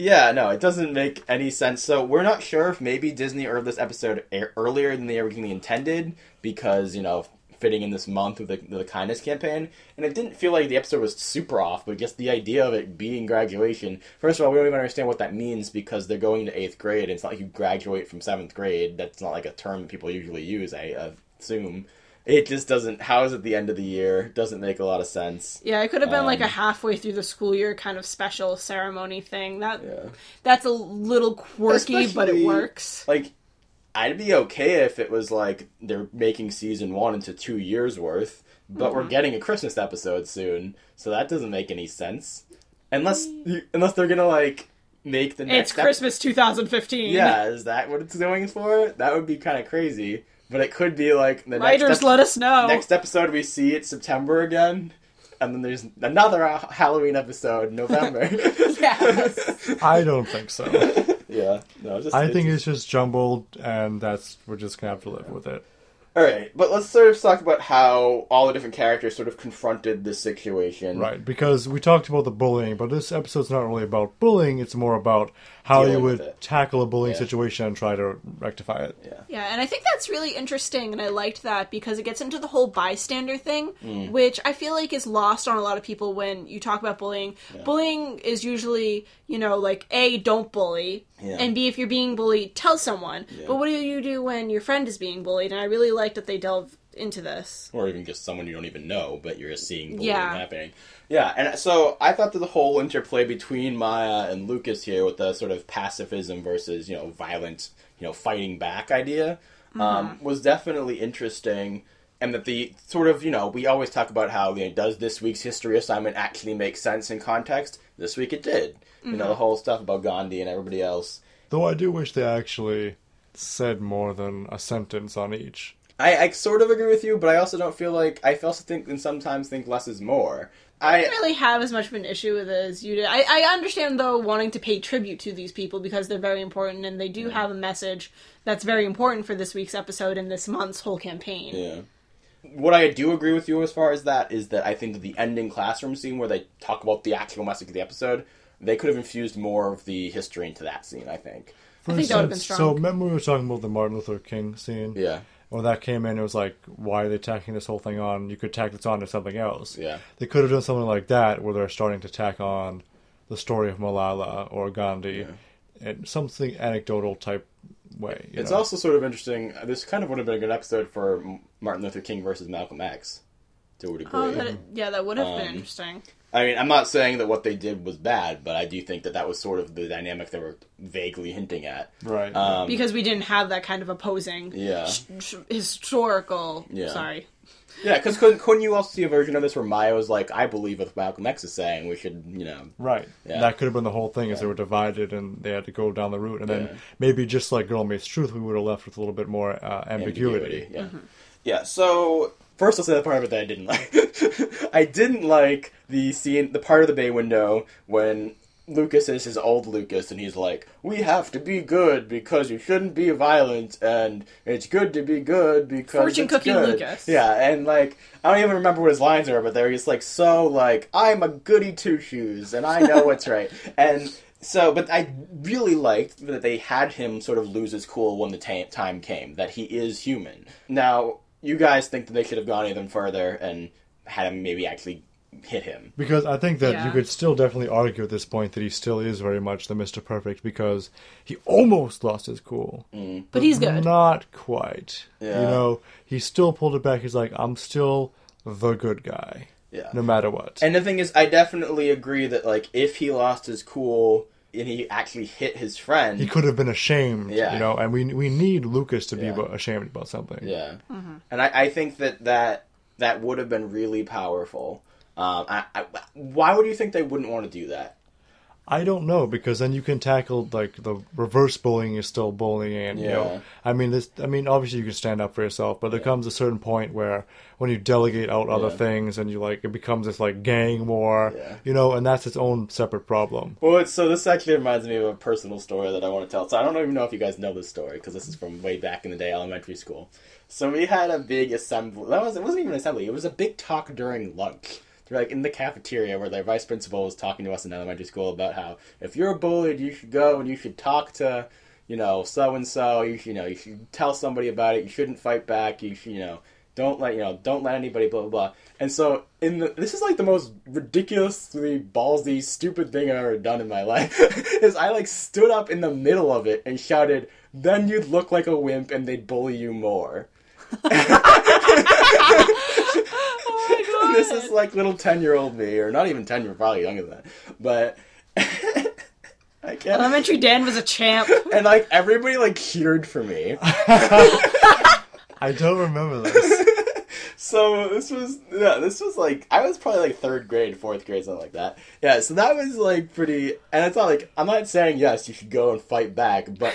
Yeah, no, it doesn't make any sense. So we're not sure if maybe Disney aired this episode earlier than they originally intended because you know fitting in this month with the, the kindness campaign, and it didn't feel like the episode was super off. But just the idea of it being graduation. First of all, we don't even understand what that means because they're going to eighth grade. And it's not like you graduate from seventh grade. That's not like a term people usually use. I assume. It just doesn't. How is it the end of the year? Doesn't make a lot of sense. yeah, it could have been like a Um, halfway through the school year kind of special ceremony thing. That Yeah. that's a little quirky, but it works. like I'd be okay if it was like they're making season one into two years worth, but Mm-hmm. we're getting a Christmas episode soon, so that doesn't make any sense. Unless unless they're gonna like make the It's next ep- Christmas 2015. yeah, is that what it's going for? That would be kind of crazy. But it could be like the Writers, next, ep- let us know. next episode we see it's September again, and then there's another Halloween episode November. Yes. I don't think so. yeah, no, just I think it's just jumbled, and that's we're just gonna have to live with it. All right, but let's sort of talk about how all the different characters sort of confronted this situation. Right, because we talked about the bullying, but this episode's not really about bullying, it's more about how you would tackle a bullying Yeah. situation and try to rectify it. Yeah. Yeah, and I think that's really interesting, and I liked that because it gets into the whole bystander thing, Mm. which I feel like is lost on a lot of people when you talk about bullying. Bullying is usually, you know, like A, don't bully, Yeah. and B, if you're being bullied, tell someone. Yeah. But what do you do when your friend is being bullied? And I really liked that they delve into this. Or even just someone you don't even know, but you're just seeing bullying Yeah. happening. Yeah, and so I thought that the whole interplay between Maya and Lucas here with the sort of pacifism versus, you know, violent, you know, fighting back idea um, was definitely interesting. And that the sort of, you know, we always talk about how, you know, does this week's history assignment actually make sense in context? This week it did. You know, the whole stuff about Gandhi and everybody else. Though I do wish they actually said more than a sentence on each. I, I sort of agree with you, but I also don't feel like I also think and sometimes think less is more. I I don't really have as much of an issue with it as you did. I, I understand though wanting to pay tribute to these people because they're very important and they do have a message that's very important for this week's episode and this month's whole campaign. yeah. What I do agree with you as far as that is that I think that the ending classroom scene where they talk about the actual message of the episode, they could have infused more of the history into that scene. I think. For I think that would've been instance, strong. So remember we were talking about the Martin Luther King scene? Yeah. When that came in, it was like, why are they tacking this whole thing on? You could tack this on to something else. Yeah. They could have done something like that, where they're starting to tack on the story of Malala or Gandhi, in something anecdotal type way. you It's know? also sort of interesting. This kind of would have been a good episode for Martin Luther King versus Malcolm X, to a degree. Oh, that, yeah, that would have been Um, interesting. I mean, I'm not saying that what they did was bad, but I do think that that was sort of the dynamic they were vaguely hinting at. right. Um, Because we didn't have that kind of opposing yeah. sh- sh- historical. Yeah. Sorry. Yeah, because couldn't, couldn't you also see a version of this where Maya was like, I believe what Malcolm X is saying, we should, you know. Right. Yeah. That could have been the whole thing, is they were divided and they had to go down the route, and then maybe just like Girl Meets Truth, we would have left with a little bit more uh, ambiguity. Yeah. Yeah, so first I'll say the part of it that I didn't like. I didn't like the scene, the part of the bay window when Lucas is his old Lucas, and he's like, "We have to be good because you shouldn't be violent, and it's good to be good because Fortune cookie good." Lucas. Yeah, and like I don't even remember what his lines are, but they're just like so like I'm a goody two shoes, and I know what's right, and. So, but I really liked that they had him sort of lose his cool when the ta- time came, that he is human. Now, you guys think that they should have gone even further and had him maybe actually hit him. Because I think that you could still definitely argue at this point that he still is very much the Mr. Perfect because he almost lost his cool. Mm. But he's good. Not quite. Yeah. You know, he still pulled it back. He's like, I'm still the good guy. Yeah. No matter what. And the thing is, I definitely agree that like if he lost his cool and he actually hit his friend, he could have been ashamed. Yeah. You know, and we we need Lucas to be Yeah. abo- ashamed about something. Yeah, and I, I think that that that would have been really powerful. Um, I, I, why would you think they wouldn't want to do that? I don't know because then you can tackle like the reverse bullying is still bullying, and you know, I mean, this. I mean, obviously you can stand up for yourself, but there comes a certain point where when you delegate out other Yeah. things and you like it becomes this like gang war, Yeah. you know, and that's its own separate problem. Well, it's, so this actually reminds me of a personal story that I want to tell. So I don't even know if you guys know this story because this is from way back in the day, elementary school. So we had a big assembly. That was it wasn't even an assembly. It was a big talk during lunch. Like in the cafeteria where their vice principal was talking to us in elementary school about how if you're bullied, you should go and you should talk to, you know, so and so. You should, you know, you should tell somebody about it. You shouldn't fight back. You should, you know, don't let you know, don't let anybody blah blah blah. And so in the this is like the most ridiculously ballsy, stupid thing I've ever done in my life. is I like stood up in the middle of it and shouted, "Then you'd look like a wimp and they'd bully you more." My god. this is like little ten year old me, or not even ten, you're probably younger than that. But I can't. Elementary Dan was a champ. and like everybody like cheered for me. I don't remember this. So this was yeah, this was like I was probably like third grade, fourth grade, something like that. Yeah, so that was like pretty. And it's not like I'm not saying yes, you should go and fight back, but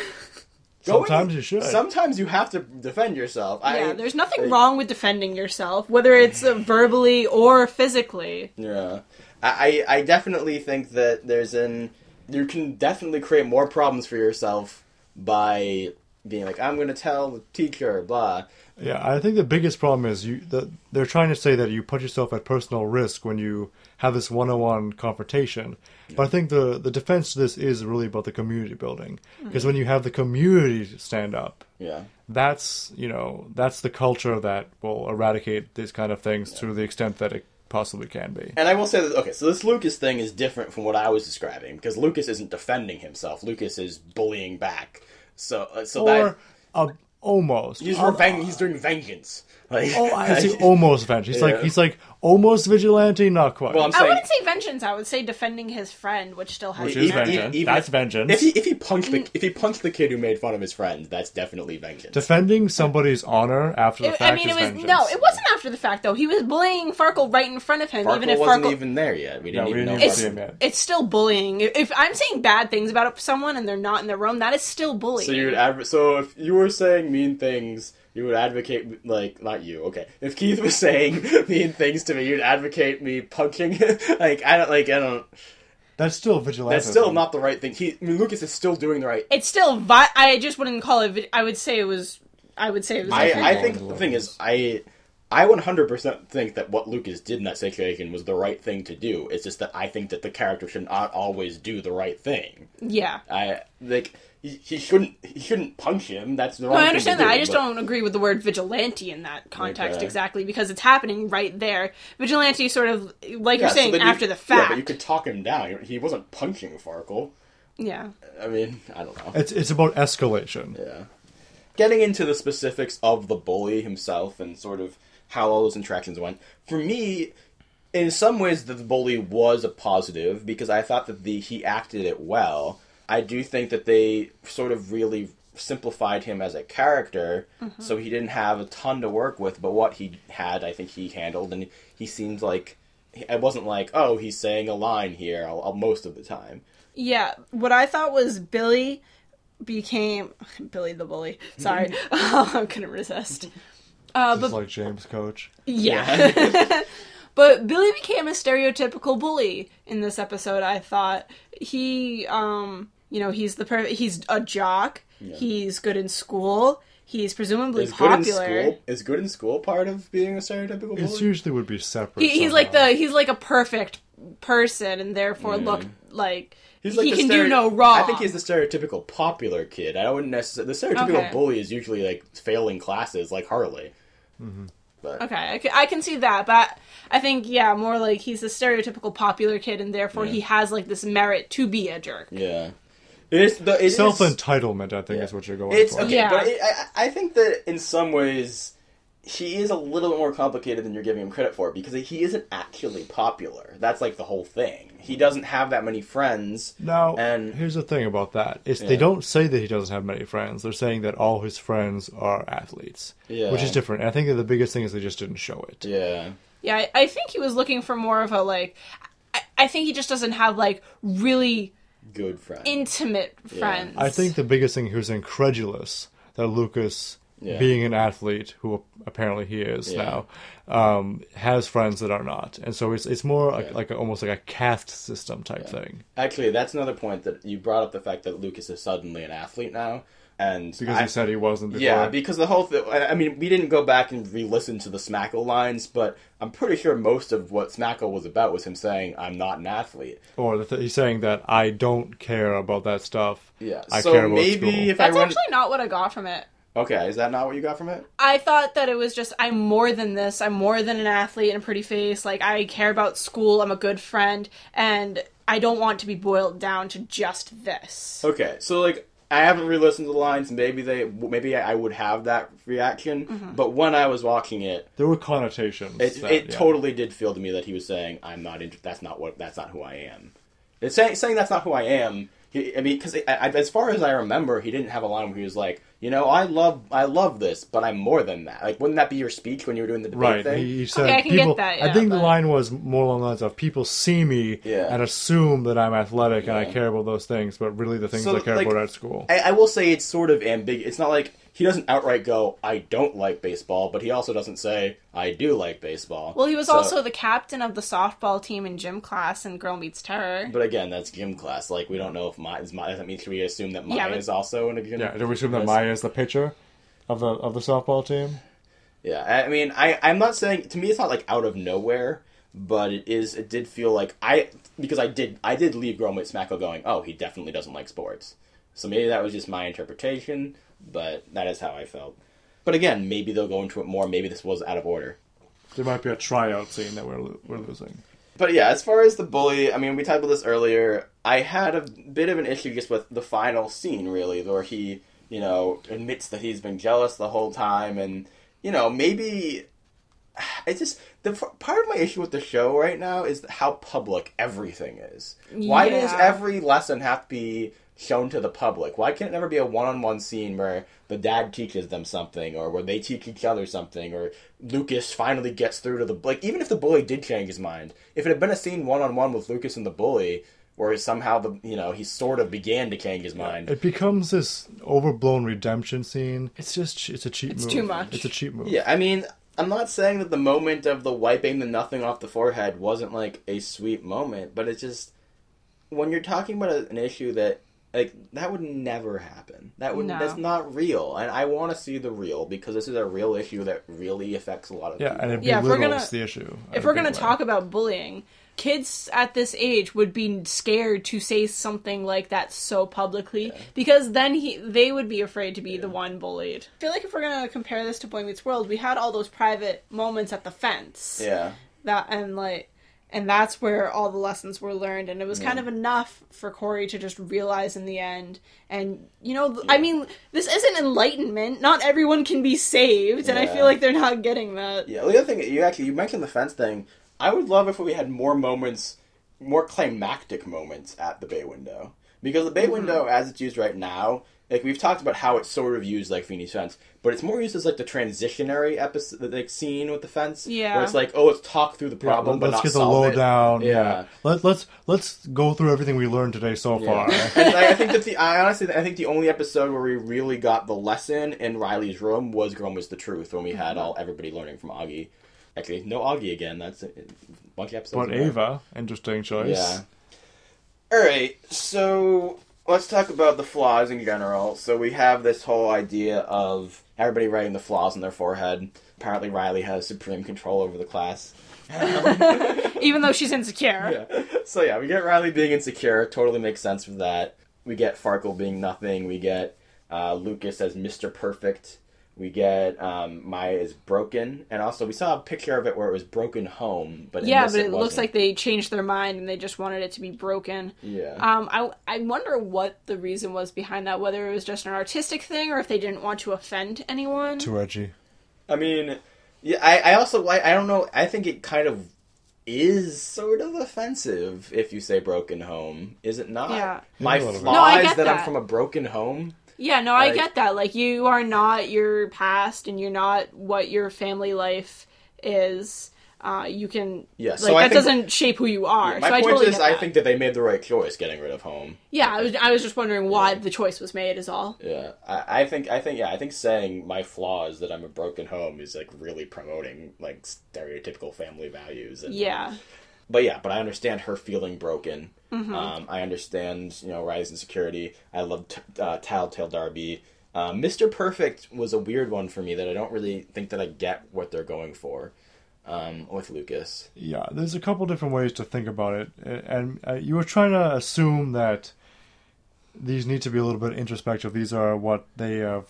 going- Sometimes you should. Sometimes you have to defend yourself. Yeah, I, there's nothing like, wrong with defending yourself, whether it's uh, verbally or physically. Yeah, I I I definitely think that there's an you can definitely create more problems for yourself by being like I'm going to tell the teacher, blah. Yeah, I think the biggest problem is you. The, they're trying to say that you put yourself at personal risk when you have this one-on-one confrontation. But I think the the defense to this is really about the community building because when you have the community stand up, Yeah. that's you know that's the culture that will eradicate these kind of things to the extent that it possibly can be. And I will say that okay, so this Lucas thing is different from what I was describing because Lucas isn't defending himself. Lucas is bullying back. So uh, so Or that uh, almost. he's Uh, reveng- he's doing vengeance. Like Oh, I see. Almost vengeance. He's Yeah. like he's like almost vigilante, not quite. Well, I'm I saying wouldn't say vengeance. I would say defending his friend, which still has Which is even- vengeance. even- That's vengeance. if he if he punched the mm. if he punched the kid who made fun of his friend, that's definitely vengeance. Defending somebody's honor after the It- fact I mean, is it was vengeance. no, it wasn't after the fact though. He was bullying Farkle right in front of him, Farkle even if wasn't Farkle. even there yet. We didn't No, we even didn't know. even it's, see him yet. it's still bullying. If- If I'm saying bad things about someone and they're not in the room, that is still bullying. So you would adv- so if you were saying mean things, you would advocate like not you. Okay, if Keith was saying mean things to me, you'd advocate me punching. him. like I don't like I don't. That's still vigilante. That's still not the right thing. He I mean, Lucas is still doing the right. it's still. Vi- I just wouldn't call it. vi- I would say it was. I would say it was. I. I think the thing is I. I 100% think that what Lucas did in that situation was the right thing to do. It's just that I think that the character should not always do the right thing. yeah. I like he, he shouldn't he shouldn't punch him. That's the wrong No, I thing understand to that. do, I just but- don't agree with the word vigilante in that context Okay. exactly because it's happening right there. Vigilante, sort of like Yeah, you're so saying you- after the Yeah, fact. but you could talk him down. He wasn't punching Farkle. yeah. I mean, I don't know. It's it's about escalation. Yeah. Getting into the specifics of the bully himself and sort of how all those interactions went, for me, in some ways, the bully was a positive because I thought that the he acted it well. I do think that they sort of really simplified him as a character, so he didn't have a ton to work with. But what he had, I think he handled, and he seemed like it wasn't like, oh, he's saying a line here all, all- most of the time. Yeah, what I thought was Billy became Billy the bully. Sorry, I couldn't resist. Uh, but like James Coach. yeah, but Billy became a stereotypical bully in this episode. I thought he, um, you know, he's the per- he's a jock. He's good in school. He's presumably Is good in popular. school is good in school part of being a stereotypical bully? It usually would be separate. He, he's like the he's like a perfect person, and therefore look like like he can stere- do no wrong. I think he's the stereotypical popular kid. I wouldn't necessarily. The stereotypical Okay. bully is usually like failing classes, like Harley. Mm-hmm. But Okay, I can, I can see that, but I think yeah, more like he's a stereotypical popular kid, and therefore Yeah. he has like this merit to be a jerk. yeah, it is the it is- Self entitlement, I think, Yeah. is what you're going It's for. okay, Yeah. but it, I, I think that in some ways he is a little bit more complicated than you're giving him credit for because he isn't actually popular. That's like the whole thing. He doesn't have that many friends. Now, And- here's the thing about that: is Yeah. they don't say that he doesn't have many friends. They're saying that all his friends are athletes, Yeah. which is different. And I think that the biggest thing is they just didn't show it. Yeah, Yeah, I, I think he was looking for more of a like. I, I think he just doesn't have like really good friend. intimate friends. I think the biggest thing he was incredulous that Lucas, Yeah. being an athlete, who apparently he is Yeah. now, um, has friends that are not, and so it's it's more like, Yeah. like a, almost like a caste system type thing Actually, that's another point that you brought up the fact that Lucas is suddenly an athlete now, and because I- he said he wasn't. Before. Yeah, because the whole thing. I I mean, we didn't go back and re-listen to the Smackle lines, but I'm pretty sure most of what Smackle was about was him saying, "I'm not an athlete." or the th- he's saying that I don't care about that stuff. Yeah, I so care about maybe school. if that's I run, actually not what I got from it. okay, is that not what you got from it? I thought that it was just I'm more than this. I'm more than an athlete and a pretty face. Like I care about school. I'm a good friend, and I don't want to be boiled down to just this. Okay, so like I haven't re-listened to the lines. Maybe they, maybe I would have that reaction. Mm-hmm. But when I was watching it, There were connotations. it, that- it yeah. totally did feel to me that he was saying, "I'm not. Inter- that's not what. That's not who I am." It's saying saying that's not who I am. He, I mean, because as far as I remember, he didn't have a line where he was like, "You know, I love, I love this, but I'm more than that." Like, wouldn't that be your speech when you were doing the debate Right, thing? he, he said Okay, I can get people. that, I yeah, think the line was more along the lines of people see me Yeah. and assume that I'm athletic and I care about those things, but really the things So, I care like, about at school. I, I will say it's sort of ambiguous. It's not like he doesn't outright go, "I don't like baseball," but he also doesn't say, "I do like baseball." Well, he was So- also the captain of the softball team in gym class in Girl Meets Terror. But again, that's gym class. Like we don't know if Maya is Maya. Does that mean should we assume that Maya Yeah, but- is also in a gym? yeah, do we assume that? Maya is the pitcher of the of the softball team? Yeah, I I mean, I I'm not saying to me it's not like out of nowhere, but it is. It did feel like I because I did I did leave Girl with Smackle going, oh, he definitely doesn't like sports. So maybe that was just my interpretation, but that is how I felt. But again, maybe they'll go into it more. Maybe this was out of order. There might be a tryout scene that we're lo- we're losing. But yeah, as far as the bully, I mean, we talked about this earlier. I had a bit of an issue just with the final scene, really, where he, you know, admits that he's been jealous the whole time, and you know, maybe it's just the part of my issue with the show right now is how public everything is. Why does every lesson have to be shown to the public? Why can't it never be a one-on-one scene where the dad teaches them something, or where they teach each other something, or Lucas finally gets through to the like? Even if the bully did change his mind, if it had been a scene one-on-one with Lucas and the bully, where somehow the you know he sort of began to change his mind. It becomes this overblown redemption scene. It's just it's a cheap It's move. too much. It's a cheap move. Yeah, I mean, I'm not saying that the moment of the wiping the nothing off the forehead wasn't like a sweet moment, but it's just when you're talking about an issue that like that would never happen. That would No. that's not real, and I want to see the real because this is a real issue that really affects a lot of Yeah, people. and it Yeah, if we're belittles gonna- the issue. If we're going to talk about bullying, kids at this age would be scared to say something like that so publicly because then he they would be afraid to be the one bullied. I feel like if we're going to compare this to Boy Meets World, we had all those private moments at the fence. yeah, That and like and that's where all the lessons were learned. And it was kind of enough for Corey to just realize in the end. And you know th- I mean this isn't enlightenment. Not everyone can be saved. And I feel like they're not getting that. Yeah. The other thing you actually you mentioned the fence thing. I would love if we had more moments, more climactic moments at the bay window. Because the bay mm-hmm. window, as it's used right now, like we've talked about how it's sort of used like Feeney's fence, but it's more used as like the transitionary episode, like scene with the fence. Yeah. where it's like, oh, let's talk through the Yeah, problem, but let's not get the solve it. lowdown. Yeah. Yeah. Let, let's let's go through everything we learned today so far. And I, I think that the I honestly I think the only episode where we really got the lesson in Riley's room was "Girl Was the Truth" when we had mm-hmm. all everybody learning from Auggie. Actually, no Auggie again. That's a bunch of episodes. but in a row. Ava, interesting choice. Yeah. All right, so let's talk about the flaws in general. So we have this whole idea of everybody writing the flaws on their forehead. Apparently, Riley has supreme control over the class. even though she's insecure Yeah. So yeah, we get Riley being insecure. Totally makes sense with that. We get Farkle being nothing. We get uh, Lucas as Mr. Perfect. We get um, Maya is broken, and also we saw a picture of it where it was broken home, but Yeah, but it, looks like they changed their mind and they just wanted it to be broken. yeah. Um, I I wonder what the reason was behind that. Whether it was just an artistic thing or if they didn't want to offend anyone. Too edgy. I mean, yeah, I, I also like. I don't know. I think it kind of is sort of offensive if you say broken home. Is it not? Yeah. My Yeah, a little bit. flaw No, I is get that, I'm from a broken home. Yeah, no, I get that. Like you are not your past and you're not what your family life is. Uh, you can Yeah, like so that think- doesn't shape who you are. My so I point totally is, I think that they made the right choice getting rid of home. Yeah, I was I was just wondering why the choice was made is all. Yeah, I, I think I think yeah, I think saying my flaw is that I'm a broken home is like really promoting like stereotypical family values. And, Yeah. But yeah, but I understand her feeling broken. Mm-hmm. Um, I understand you know Rise and insecurity. I love t- uh, Tattletale Darby. Uh, Mr. Perfect was a weird one for me that I don't really think that I get what they're going for um, with Lucas. Yeah, there's a couple different ways to think about it, and uh, you were trying to assume that these need to be a little bit introspective. These are what they have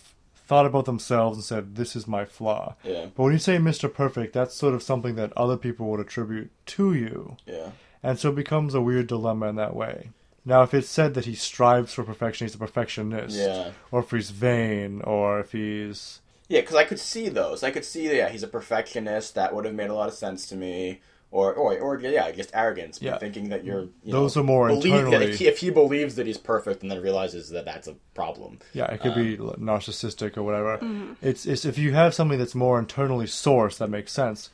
thought about themselves and said, "This is my flaw." Yeah, But when you say Mr. Perfect, that's sort of something that other people would attribute to you, yeah, and so it becomes a weird dilemma in that way. Now, if it's said that he strives for perfection, he's a perfectionist, yeah. or if he's vain, or if he's Yeah, because I could see those. I could see, yeah, he's a perfectionist. That would have made a lot of sense to me. Or, or, or yeah, just arrogance. Yeah. thinking that you're. You Those know, are more believe that internally- if he, if he believes that he's perfect and then realizes that that's a problem. Yeah, it could be Um, narcissistic or whatever. Mm-hmm. It's it's if you have something that's more internally sourced that makes sense.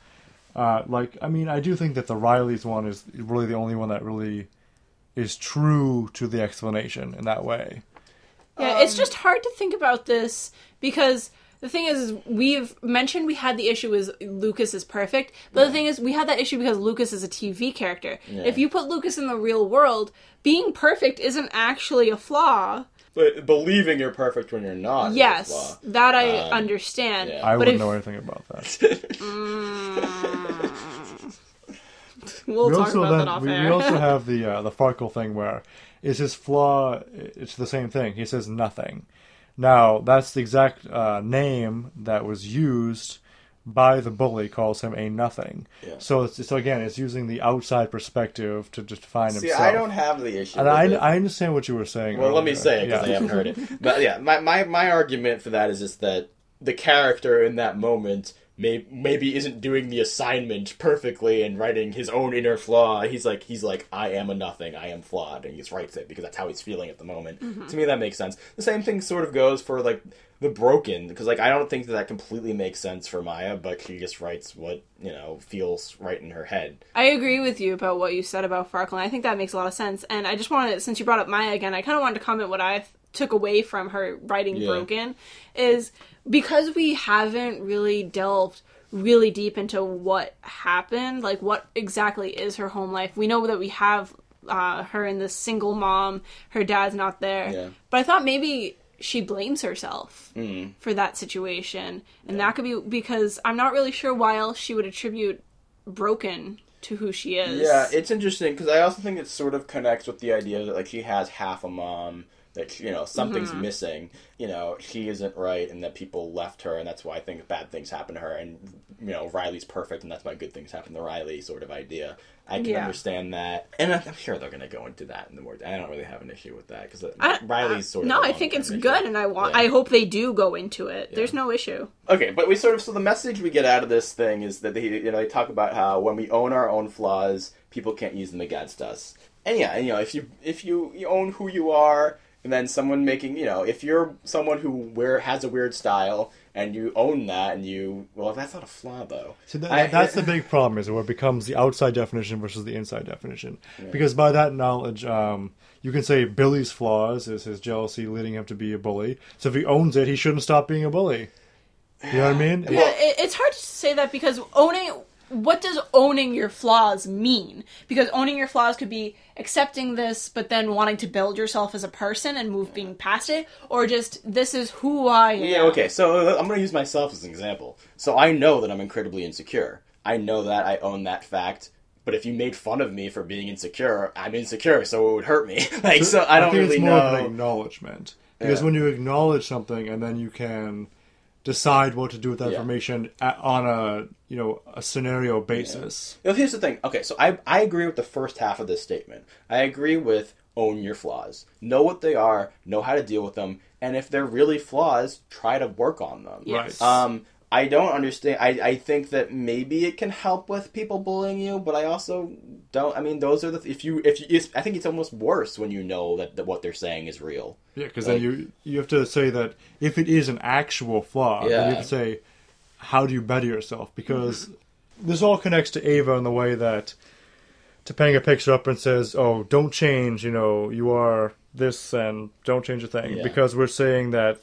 Uh, like I mean, I do think that the Riley's one is really the only one that really is true to the explanation in that way. Yeah, it's just hard to think about this because the thing is, is we've mentioned we had the issue is Lucas is perfect, but the thing is, we had that issue because Lucas is a TV character. If you put Lucas in the real world, being perfect isn't actually a flaw. But believing you're perfect when you're not. is a Yes, flaw. that I Um, understand. yeah. I but wouldn't if, know anything about that. We'll we talk also about then that off we, air. we also have the uh, the Farkle thing where is his flaw? It's the same thing. He says nothing. Now that's the exact uh, name that was used by the bully. Calls him a nothing. Yeah. So it's so again, it's using the outside perspective to define See, himself. See, I don't have the issue. And I, it. I understand what you were saying. Well, let me say it because I haven't heard it. But yeah, my, my, my argument for that is just that the character in that moment may, maybe isn't doing the assignment perfectly and writing his own inner flaw. He's like he's like I am a nothing. I am flawed, and he just writes it because that's how he's feeling at the moment. Mm-hmm. To me, that makes sense. The same thing sort of goes for like the broken because like I don't think that that completely makes sense for Maya, but she just writes what you know feels right in her head. I agree with you about what you said about Farkle. and I think that makes a lot of sense. And I just wanted, since you brought up Maya again, I kind of wanted to comment what I th- took away from her writing Yeah. Broken is because we haven't really delved really deep into what happened, like what exactly is her home life. We know that we have uh, her in this single mom, her dad's not there. Yeah. But I thought maybe she blames herself Mm-hmm. for that situation. And that could be because I'm not really sure why else she would attribute broken to who she is. Yeah, it's interesting because I also think it sort of connects with the idea that like she has half a mom that you know something's Mm-hmm. missing. You know, she isn't right, and that people left her, and that's why I think bad things happen to her. And you know, Riley's perfect, and that's why good things happen to Riley. Sort of idea. I can Yeah. understand that, and I'm sure they're going to go into that in the more. I don't really have an issue with that because Riley's sort of no, i think it's long-term good, and I want. Yeah. I hope they do go into it. There's no issue. Okay, but we sort of so the message we get out of this thing is that they you know they talk about how when we own our own flaws, people can't use them against us. And yeah, you know if you if you, you own who you are, and then someone making you know if you're someone who wear has a weird style and you own that and you well that's not a flaw though. So that, I- that's the big problem is where it becomes the outside definition versus the inside definition. Because by that knowledge, um, you can say Billy's flaws is his jealousy leading him to be a bully. So if he owns it, he shouldn't stop being a bully. You know what I mean? Yeah, it, it's hard to say that because owning. What does owning your flaws mean? Because owning your flaws could be accepting this, but then wanting to build yourself as a person and move being past it, or just this is who I am. Yeah, okay. So uh, I'm going to use myself as an example. So I know that I'm incredibly insecure. I know that. I own that fact. But if you made fun of me for being insecure, I'm insecure, so it would hurt me. like, so I don't think really it's more of an acknowledgement because Yeah. when you acknowledge something and then you can decide what to do with that Yeah. information a on a you know a scenario basis. Well, here's the thing. Okay, so I I agree with the first half of this statement. I agree with own your flaws, know what they are, know how to deal with them, and if they're really flaws, try to work on them. Yes. Um, I don't understand. I, I think that maybe it can help with people bullying you, but I also don't. I mean, those are the if you if you. It's, I think it's almost worse when you know that, that what they're saying is real. Yeah, because Like- then you you have to say that if it is an actual flaw, then Yeah. you have to say how do you better yourself? Because mm-hmm. this all connects to Ava in the way that Topanga picks her up and says, "Oh, don't change. You know, you are this, and don't change a thing." Yeah. Because we're saying that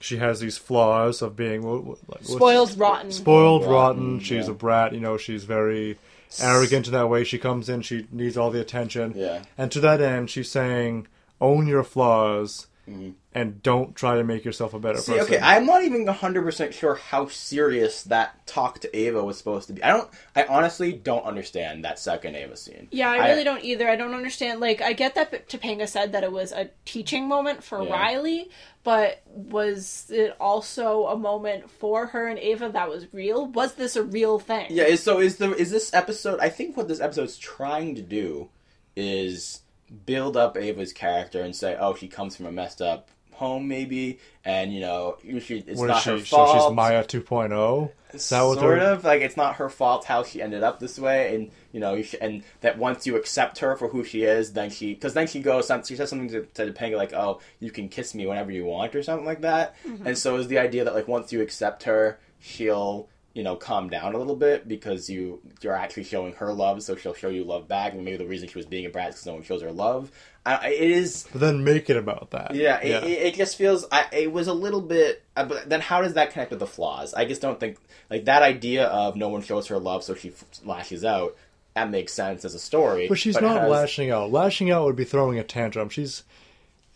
she has these flaws of being what, what, like, Spoiled, rotten. spoiled, Rotten, rotten. She's yeah. a brat. You know, she's very arrogant in that way. She comes in, she needs all the attention. Yeah. And to that end, she's saying, own your flaws Mm-hmm. and don't try to make yourself a better See, person. okay, I'm not even 100% sure how serious that talk to Ava was supposed to be. I don't, I honestly don't understand that second Ava scene. Yeah, I really don't either. I don't understand. Like, I get that Topanga said that it was a teaching moment for Yeah. Riley, but was it also a moment for her and Ava that was real? Was this a real thing? Yeah, so is the is this episode? I think what this episode's trying to do is build up Ava's character and say, oh, she comes from a messed up home, maybe, and you know, she, it's What not is she? her So she's Maya 2.0? Is that what sort they're- of like it's not her fault how she ended up this way, and you know, you sh- and that once you accept her for who she is, then she because then she goes, she says something to, to Topanga like, "Oh, you can kiss me whenever you want" or something like that, mm-hmm. and so is the idea that like once you accept her, she'll you know calm down a little bit because you you're actually showing her love, so she'll show you love back, and maybe the reason she was being a brat is because no one shows her love. I, it is But then make it about that. yeah, it, It, it just feels. I, it was a little bit. Uh, but then, how does that connect with the flaws? I just don't think like that idea of no one shows her love, so she f- lashes out. That makes sense as a story. But she's not has- lashing out. Lashing out would be throwing a tantrum. She's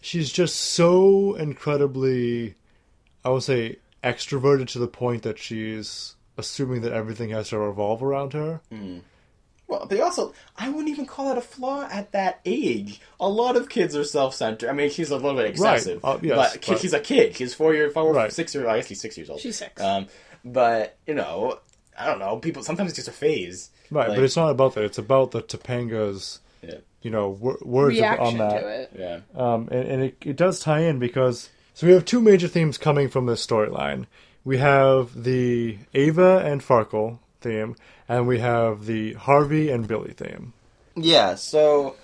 she's just so incredibly I would say extroverted to the point that she's assuming that everything has to revolve around her. Well, but also, I wouldn't even call that a flaw at that age. A lot of kids are self-centered. I mean, she's a little bit excessive. Uh, yes, but, but- she's a kid. She's four years, four, Right. six years. I guess she's six years old. She's six. Um, but you know, I don't know. People sometimes it's just a phase. Right, Like, but it's not about that. It's about the Topanga's yeah, you know wor- words Reaction on that. to it. yeah. Um, and, and it, it does tie in because so we have two major themes coming from this storyline. We have the Ava and Farkle theme, and we have the Harvey and Billy theme. Yeah, so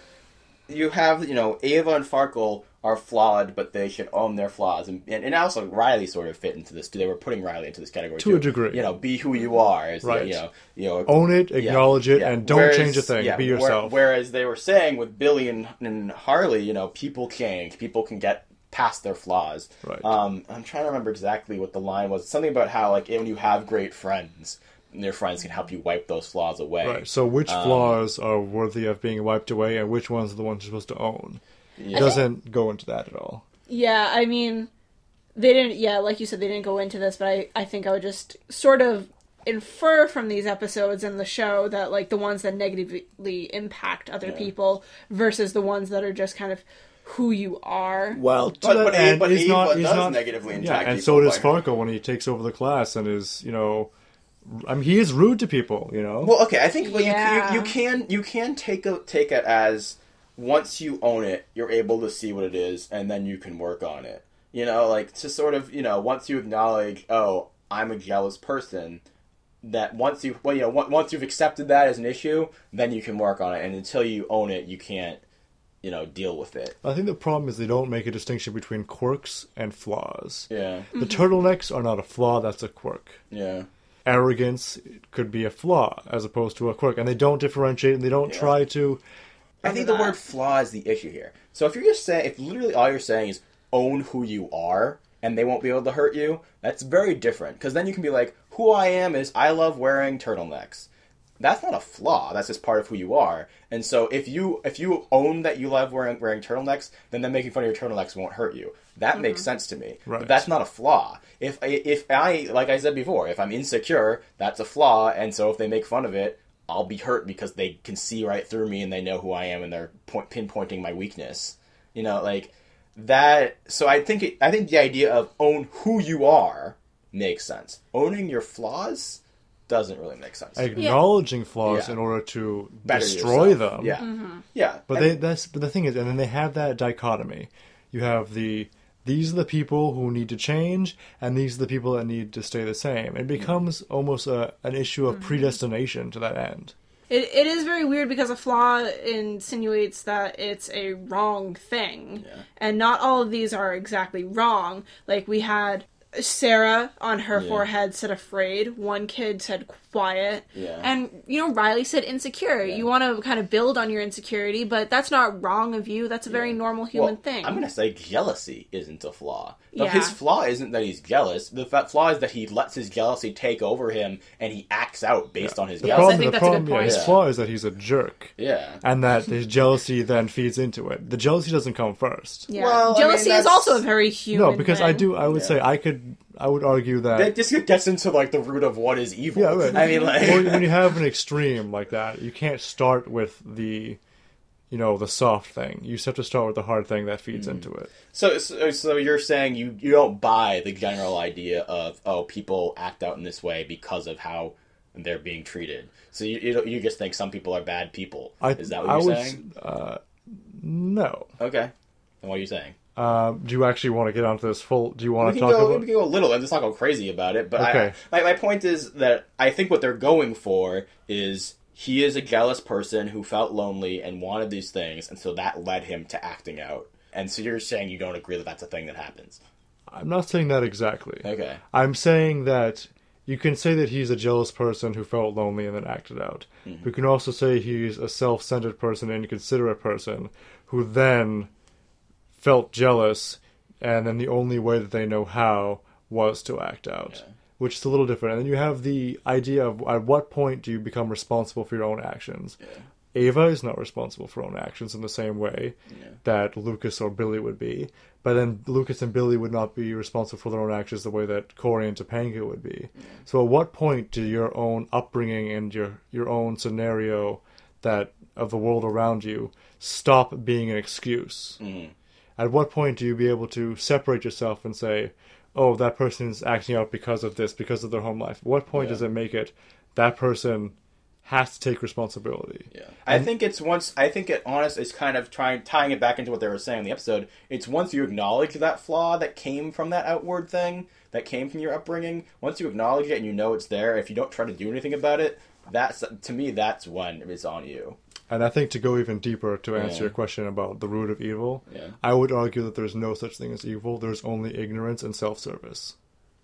you have, you know, Ava and Farkle are flawed, but they should own their flaws. And, and, and also, Riley sort of fit into this. They were putting Riley into this category To too. a degree. You know, be who you are. Is Right. you know, you know, Own it, yeah, acknowledge it, yeah. and don't Whereas- change a thing. yeah, Be where- yourself. whereas they were saying with Billy and, and Harley, you know, people change. People can get past their flaws. Right. Um, I'm trying to remember exactly what the line was. Something about how, like, when you have great friends, your friends can help you wipe those flaws away. Right. So which Um, flaws are worthy of being wiped away, and which ones are the ones you're supposed to own? It Yeah. doesn't go into that at all. Yeah, I mean, they didn't. Yeah, like you said, they didn't go into this, but I, I think I would just sort of infer from these episodes and the show that like the ones that negatively impact other people versus the ones that are just kind of who you are. Well, to But- that but A- end, but he's Ava not. He's does not negatively Yeah, and so does by- Farkle when he takes over the class and is, you know, I mean, he is rude to people. You know. Well, okay, I think well, Yeah. you, you you can you can take a, take it as once you own it, you're able to see what it is, and then you can work on it. You know, like to sort of you know once you acknowledge, oh, I'm a jealous person. That once you well, you know, once you've accepted that as an issue, then you can work on it, and until you own it, you can't, you know, deal with it. I think the problem is they don't make a distinction between quirks and flaws. Yeah, The mm-hmm. turtlenecks are not a flaw; that's a quirk. yeah. Arrogance could be a flaw as opposed to a quirk, and they don't differentiate and they don't Yeah. try to. I think the word flaw is the issue here. So if you're just saying, if literally all you're saying is own who you are, and they won't be able to hurt you, that's very different. Because then you can be like, who I am is I love wearing turtlenecks. That's not a flaw. That's just part of who you are. And so if you if you own that you love wearing wearing turtlenecks, then them making fun of your turtlenecks won't hurt you. That mm-hmm. makes sense to me. Right. But that's not a flaw. If I- if I like I said before, if I'm insecure, that's a flaw. And so if they make fun of it, I'll be hurt because they can see right through me and they know who I am and they're point, pinpointing my weakness. You know, like that. So I think it, I think the idea of own who you are makes sense. Owning your flaws doesn't really make sense. Acknowledging flaws Yeah. in order to Better destroy yourself. them. Yeah, mm-hmm. yeah. But And- they that's but the thing is, and then they have that dichotomy. You have the these are the people who need to change, and these are the people that need to stay the same. It becomes almost a, an issue of mm-hmm. predestination to that end. It, it is very weird because a flaw insinuates that it's a wrong thing. And not all of these are exactly wrong. Like, we had Sarah on her Yeah. forehead said afraid, one kid said quiet. Yeah. And, you know, Riley said insecure. You want to kind of build on your insecurity, but that's not wrong of you. That's a very normal human Well, thing. I'm gonna say jealousy isn't a flaw. But Yeah. his flaw isn't that he's jealous. The fa- flaw is that he lets his jealousy take over him, and he acts out based on his The I jealousy. problem, think the that's a good problem, yeah, point. his flaw is that he's a jerk, Yeah. and that his jealousy then feeds into it. The jealousy doesn't come first. yeah. Well, I mean, Jealousy is also a very human No, because I do. I would Yeah. say I could. I would argue that. That just gets into like the root of what is evil. Yeah, right. I mean, like, when you have an extreme like that, you can't start with the, you know, the soft thing. You just have to start with the hard thing that feeds Mm. into it. so, so so you're saying you you don't buy the general idea of oh people act out in this way because of how they're being treated. So you you, you just think some people are bad people. I, is that what I you're would, saying? Uh, no. Okay. And what are you saying? Um, do you actually want to get onto this full? Do you want to talk go. about? We can go a little, and just not go crazy about it. But Okay. I, my my point is that I think what they're going for is he is a jealous person who felt lonely and wanted these things, and so that led him to acting out. And so you're saying you don't agree that that's a thing that happens. I'm not saying that exactly. Okay. I'm saying that you can say that he's a jealous person who felt lonely and then acted out. Mm-hmm. You can also say he's a self-centered person and inconsiderate person who then felt jealous, and then the only way that they know how was to act out, which is a little different. And then you have the idea of at what point do you become responsible for your own actions. Ava is not responsible for her own actions in the same way that Lucas or Billy would be. But then Lucas and Billy would not be responsible for their own actions the way that Corey and Topanga would be. So at what point do your own upbringing and your your own scenario that of the world around you stop being an excuse? Mm-hmm. At what point do you be able to separate yourself and say, "Oh, that person is acting out because of this, because of their home life"? At what point Yeah. does it make it that person has to take responsibility? Yeah. I think it's once I think it honest is kind of trying tying it back into what they were saying in the episode. It's once you acknowledge that flaw that came from that outward thing, that came from your upbringing, once you acknowledge it and you know it's there, if you don't try to do anything about it, that's to me that's when it's on you. And I think to go even deeper to answer Yeah. your question about the root of evil, Yeah. I would argue that there's no such thing as evil. There's only ignorance and self-service.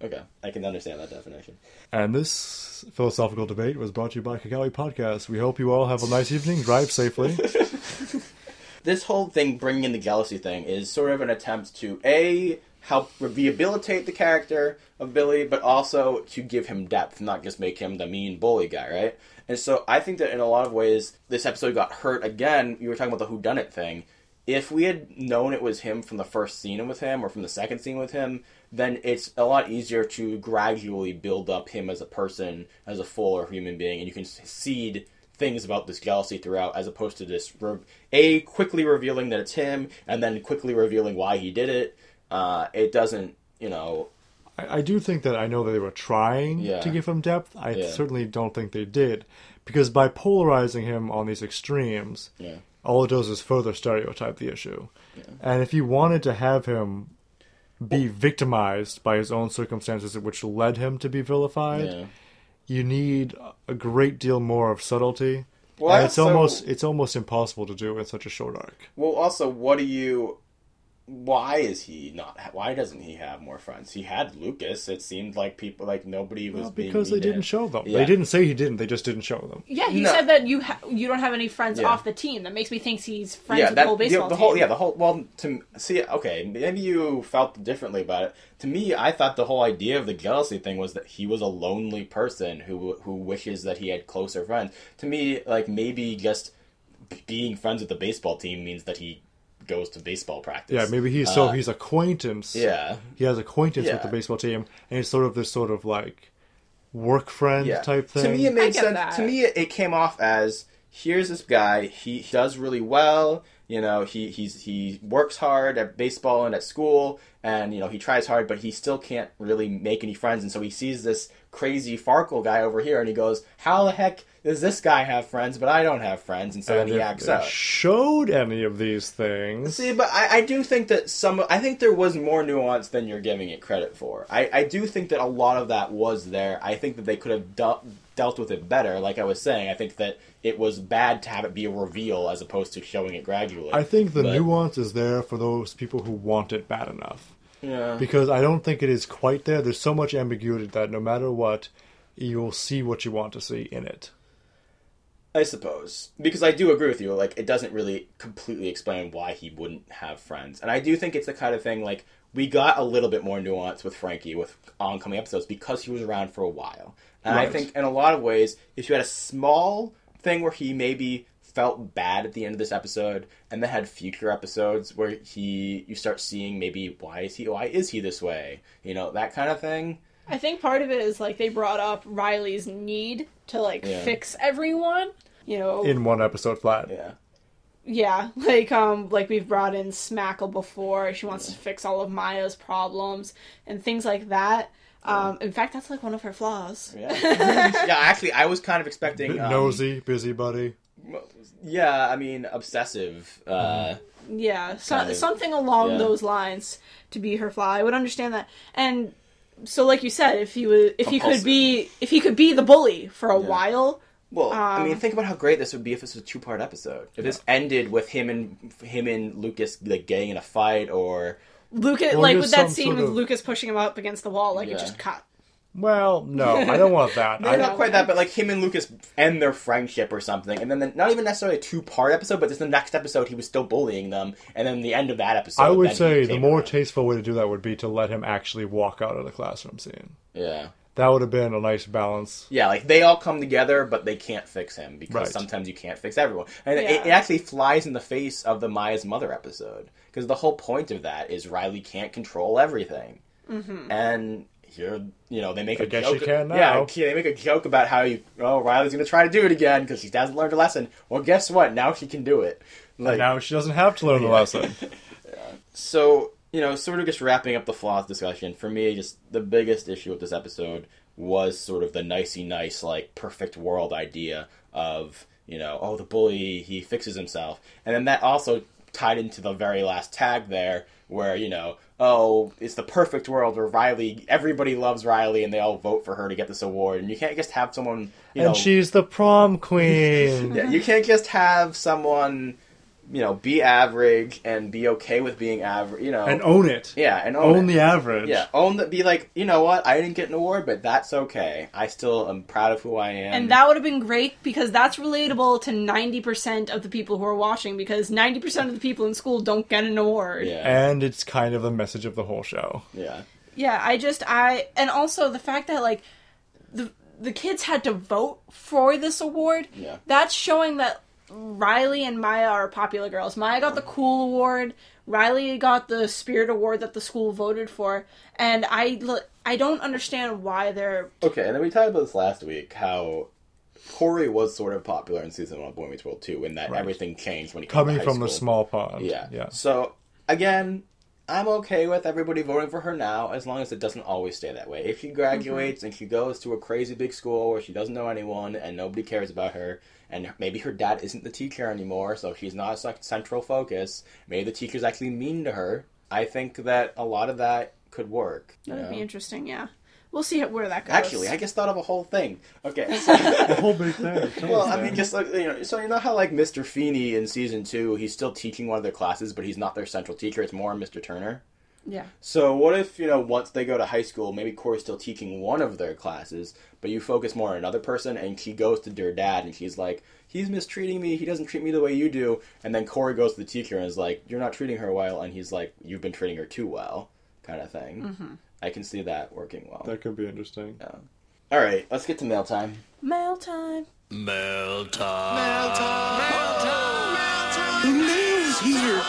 Okay. I can understand that definition. And this philosophical debate was brought to you by Kagawi Podcast. We hope you all have a nice evening. Drive safely. this whole thing bringing in the jealousy thing is sort of an attempt to a help rehabilitate the character of Billy, but also to give him depth, not just make him the mean bully guy, right? And so I think that in a lot of ways, this episode got hurt again. You were talking about the whodunit thing. If we had known it was him from the first scene with him or from the second scene with him, then it's a lot easier to gradually build up him as a person, as a fuller human being, and you can seed things about this jealousy throughout, as opposed to just re- a quickly revealing that it's him and then quickly revealing why he did it. Uh, it doesn't, you know. I, I do think that I know that they were trying Yeah. to give him depth. I Yeah. certainly don't think they did. Because by polarizing him on these extremes, Yeah. all it does is further stereotype the issue. And if you wanted to have him be victimized by his own circumstances, which led him to be vilified, you need a great deal more of subtlety. Well, and it's also- almost it's almost impossible to do in such a short arc. Well, also, what do you? Why is he not? Why doesn't he have more friends? He had Lucas. It seemed like people, like nobody was Well, being because they didn't show them. Yeah. They didn't say he didn't. They just didn't show them. Yeah, he No. said that you ha- you don't have any friends Yeah. off the team. That makes me think he's friends yeah, with that, the whole baseball the, whole team. yeah the whole well to see okay maybe you felt differently about it. To me, I thought the whole idea of the jealousy thing was that he was a lonely person who who wishes that he had closer friends. To me, like maybe just being friends with the baseball team means that he goes to baseball practice. Yeah, maybe he's so Uh, he's acquaintance. yeah. he has acquaintance with the baseball team, and he's sort of this sort of like work friend yeah. type thing. To me, it made sense. that. To me, it, it came off as here's this guy. He, he does really well. You know, he he's he works hard at baseball and at school, and you know he tries hard, but he still can't really make any friends, and so he sees this crazy Farkle guy over here, and he goes, "How the heck does this guy have friends, but I don't have friends?" And so And then he acts out. showed any of these things, See, but I, I do think that some. I think there was more nuance than you're giving it credit for. I, I do think that a lot of that was there. I think that they could have dealt dealt with it better. Like I was saying, I think that it was bad to have it be a reveal as opposed to showing it gradually. I think the But- nuance is there for those people who want it bad enough. Yeah. Because I don't think it is quite there. There's so much ambiguity that no matter what, you'll see what you want to see in it. I suppose because I do agree with you. Like it doesn't really completely explain why he wouldn't have friends, and I do think it's the kind of thing like we got a little bit more nuance with Frankie with oncoming episodes because he was around for a while, and I think in a lot of ways, if you had a small thing where he maybe felt bad at the end of this episode, and then had future episodes where he you start seeing maybe why is he why is he this way, you know that kind of thing. I think part of it is like they brought up Riley's need to like Yeah. fix everyone. You know, In one episode flat. Yeah. yeah, like um, like we've brought in Smackle before. She wants to fix all of Maya's problems and things like that. Um, in fact, that's like one of her flaws. Yeah. yeah, actually, I was kind of expecting um, nosy, busybody. Yeah, I mean, obsessive. Uh, Yeah, so, Kind of. something along Yeah. those lines to be her flaw. I would understand that. And so, like you said, if he was, if he could be, if he could be the bully for a Yeah. while, well, I Um, mean, think about how great this would be if this was a two-part episode. If this ended with him and him and Lucas like getting in a fight, or Lucas, Or like with that scene sort with of- Lucas pushing him up against the wall, like Yeah. it just cut. Well, no, I don't want that. maybe I, not quite that, but like him and Lucas end their friendship or something, and then the, not even necessarily a two-part episode, but just the next episode he was still bullying them, and then the end of that episode. I would say the more around. tasteful way to do that would be to let him actually walk out of the classroom scene. yeah. That would have been a nice balance. Yeah, like they all come together, but they can't fix him because Right. sometimes you can't fix everyone, and it, it actually flies in the face of the Maya's mother episode because the whole point of that is Riley can't control everything, mm-hmm. and here you know they make a guess joke. she can now. Yeah, they make a joke about how you oh Riley's going to try to do it again because she hasn't learned a lesson. Well, guess what? Now she can do it. Like now she doesn't have to learn the Yeah. lesson. so you know, sort of just wrapping up the flaws discussion. For me, just the biggest issue with this episode was sort of the nicey nice, like perfect world idea of you know, oh, the bully he fixes himself, and then that also tied into the very last tag there, where you know, oh, it's the perfect world where Riley, everybody loves Riley, and they all vote for her to get this award, and you can't just have someone, you know, and she's the prom queen. yeah, you can't just have someone, you know, be average and be okay with being average, you know, and own it. yeah, and own, Own it. the average. Yeah, own the, Be like, you know what? I didn't get an award, but that's okay. I still am proud of who I am. And that would have been great because that's relatable to 90% of the people who are watching because 90% of the people in school don't get an award. yeah, And it's kind of the message of the whole show. yeah, Yeah, I just I and also the fact that like the the kids had to vote for this award. Yeah. That's showing that Riley and Maya are popular girls. Maya got the cool award. Riley got the spirit award that the school voted for, and I I don't understand why they're Okay, and then we talked about this last week how Corey was sort of popular in season one of Boy Meets World too, and that Right. everything changed when he came Coming to high from the small pond. Yeah. Yeah. So again, I'm okay with everybody voting for her now, as long as it doesn't always stay that way. If she mm-hmm. graduates and she goes to a crazy big school where she doesn't know anyone and nobody cares about her, and maybe her dad isn't the teacher anymore, so she's not a central focus. Maybe the teacher's actually mean to her. I think that a lot of that could work. that'd be interesting. Yeah, we'll see where that goes. Actually, I just thought of a whole thing. Okay. so- The whole big thing. Well, I mean, just like you know, so you know how like Mr. Feeney in season two, he's still teaching one of their classes, but he's not their central teacher. It's more Mr. Turner. Yeah. So what if you know once they go to high school, maybe Corey's still teaching one of their classes, but you focus more on another person, and she goes to their dad, and she's like, "He's mistreating me. He doesn't treat me the way you do." And then Corey goes to the teacher and is like, "You're not treating her well," and he's like, "You've been treating her too well," kind of thing. Mm-hmm. I can see that working well. that could be interesting. Yeah. All right, let's get to mail time. Mail time. Mail time. The mail's here.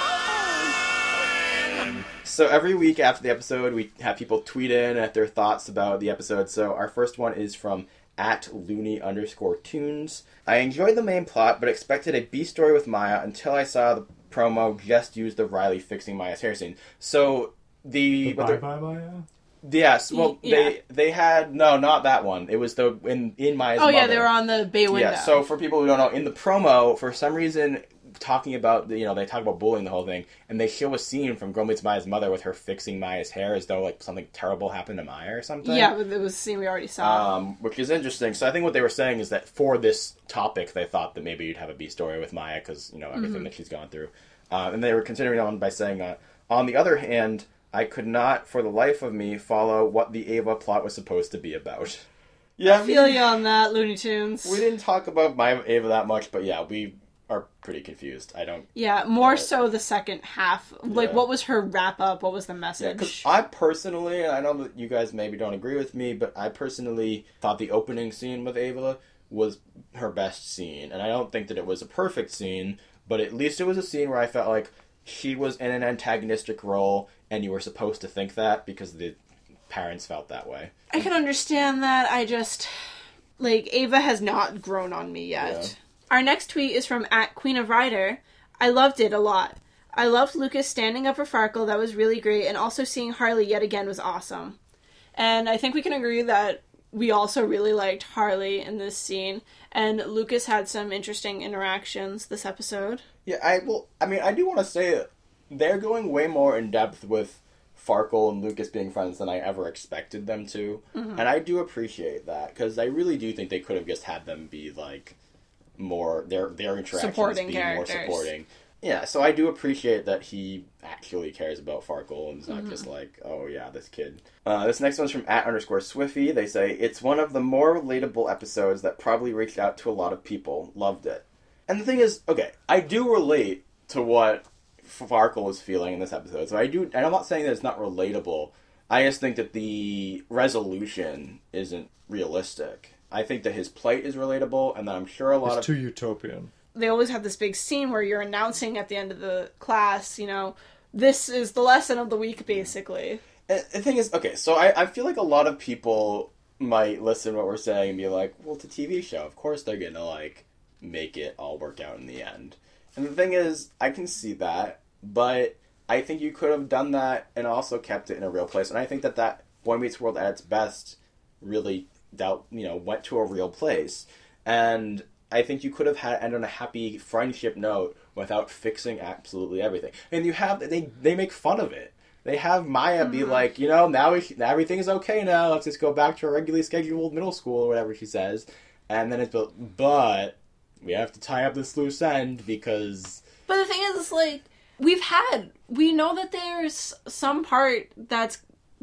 So every week after the episode, we have people tweet in at their thoughts about the episode. So our first one is from at loony underscore tunes. I enjoyed the main plot, but expected a B story with Maya until I saw the promo just use the Riley fixing Maya's hair scene. So the, The what Bye Bye Maya? yes, well Yeah. they they had no, not that one. It was the in in my Oh yeah, they were on the bay window. Yeah, so for people who don't know, in the promo, for some reason, talking about you know they talk about bullying the whole thing, and they show a scene from Girl Meets Maya's mother with her fixing Maya's hair as though like something terrible happened to Maya or something. yeah, but it was a scene we already saw. Um, which is interesting. So I think what they were saying is that for this topic, they thought that maybe you'd have a B story with Maya because you know everything that she's gone through, uh, and they were continuing on by saying, uh, on the other hand, I could not, for the life of me, follow what the Ava plot was supposed to be about. Yeah, I feel you on that, Looney Tunes. we didn't talk about my Ava that much, but yeah, we are pretty confused. I don't. Yeah, more so the second half. Like, Yeah. what was her wrap up? What was the message? because I personally, and I know that you guys maybe don't agree with me, but I personally thought the opening scene with Ava was her best scene, and I don't think that it was a perfect scene, but at least it was a scene where I felt like she was in an antagonistic role, and you were supposed to think that because the parents felt that way. I can understand that. I just like Ava has not grown on me yet. Yeah. Our next tweet is from at Queen of Rider. I loved it a lot. I loved Lucas standing up for Farkle. That was really great, and also seeing Harley yet again was awesome. And I think we can agree that we also really liked Harley in this scene, and Lucas had some interesting interactions this episode. Yeah, I well, I mean, I do want to say they're going way more in depth with Farkle and Lucas being friends than I ever expected them to, mm-hmm. and I do appreciate that because I really do think they could have just had them be like more their their interactions Supporting be characters. more supporting. Yeah, so I do appreciate that he actually cares about Farkle and is not just like, oh yeah, this kid. Uh, this next one's from at underscore Swiffy. They say it's one of the more relatable episodes that probably reached out to a lot of people. Loved it. And the thing is, okay, I do relate to what Farkle is feeling in this episode. So I do, and I'm not saying that it's not relatable. I just think that the resolution isn't realistic. I think that his plight is relatable, and that I'm sure a lot It's of too utopian. they always have this big scene where you're announcing at the end of the class, you know, this is the lesson of the week, basically. And the thing is, okay, so I, I feel like a lot of people might listen to what we're saying and be like, well, it's a TV show. Of course they're gonna, like, make it all work out in the end. And the thing is, I can see that, but I think you could have done that and also kept it in a real place. And I think that that Boy Meets World at its best really dealt, you know, went to a real place. And I think you could have had ended on a happy friendship note without fixing absolutely everything. And you have they they make fun of it. They have Maya be mm-hmm. like, you know, now we, everything is okay now. Let's just go back to our regularly scheduled middle school or whatever she says. And then it's but, but we have to tie up this loose end because But the thing is, like, we've had, we know that there's some part that's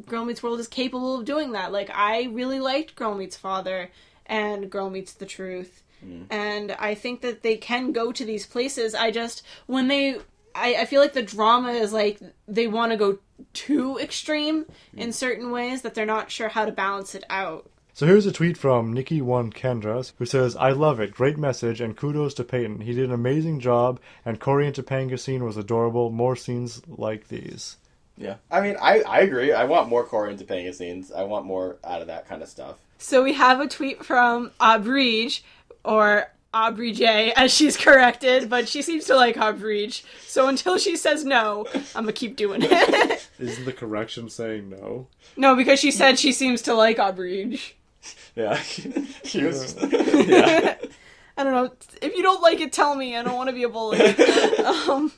Girl Meets World is capable of doing that. Like, I really liked Girl Meets Father and Girl Meets the Truth. Mm. And I think that they can go to these places. I just, when they, I, I feel like the drama is like they want to go too extreme in mm. certain ways that they're not sure how to balance it out. So here's a tweet from Nikki1 Kendras who says, I love it. Great message and kudos to Peyton. He did an amazing job and Corey and Topanga scene was adorable. More scenes like these. Yeah. I mean, I, I agree. I want more Corey and Topanga scenes. I want more out of that kind of stuff. So we have a tweet from Abrige, or Aubrey J, as she's corrected, but she seems to like Abrige. So until she says no, I'm gonna keep doing it. Isn't the correction saying no? no, because she said she seems to like Abrige. Yeah. she was. yeah. I don't know. If you don't like it, tell me. I don't want to be a bully. um,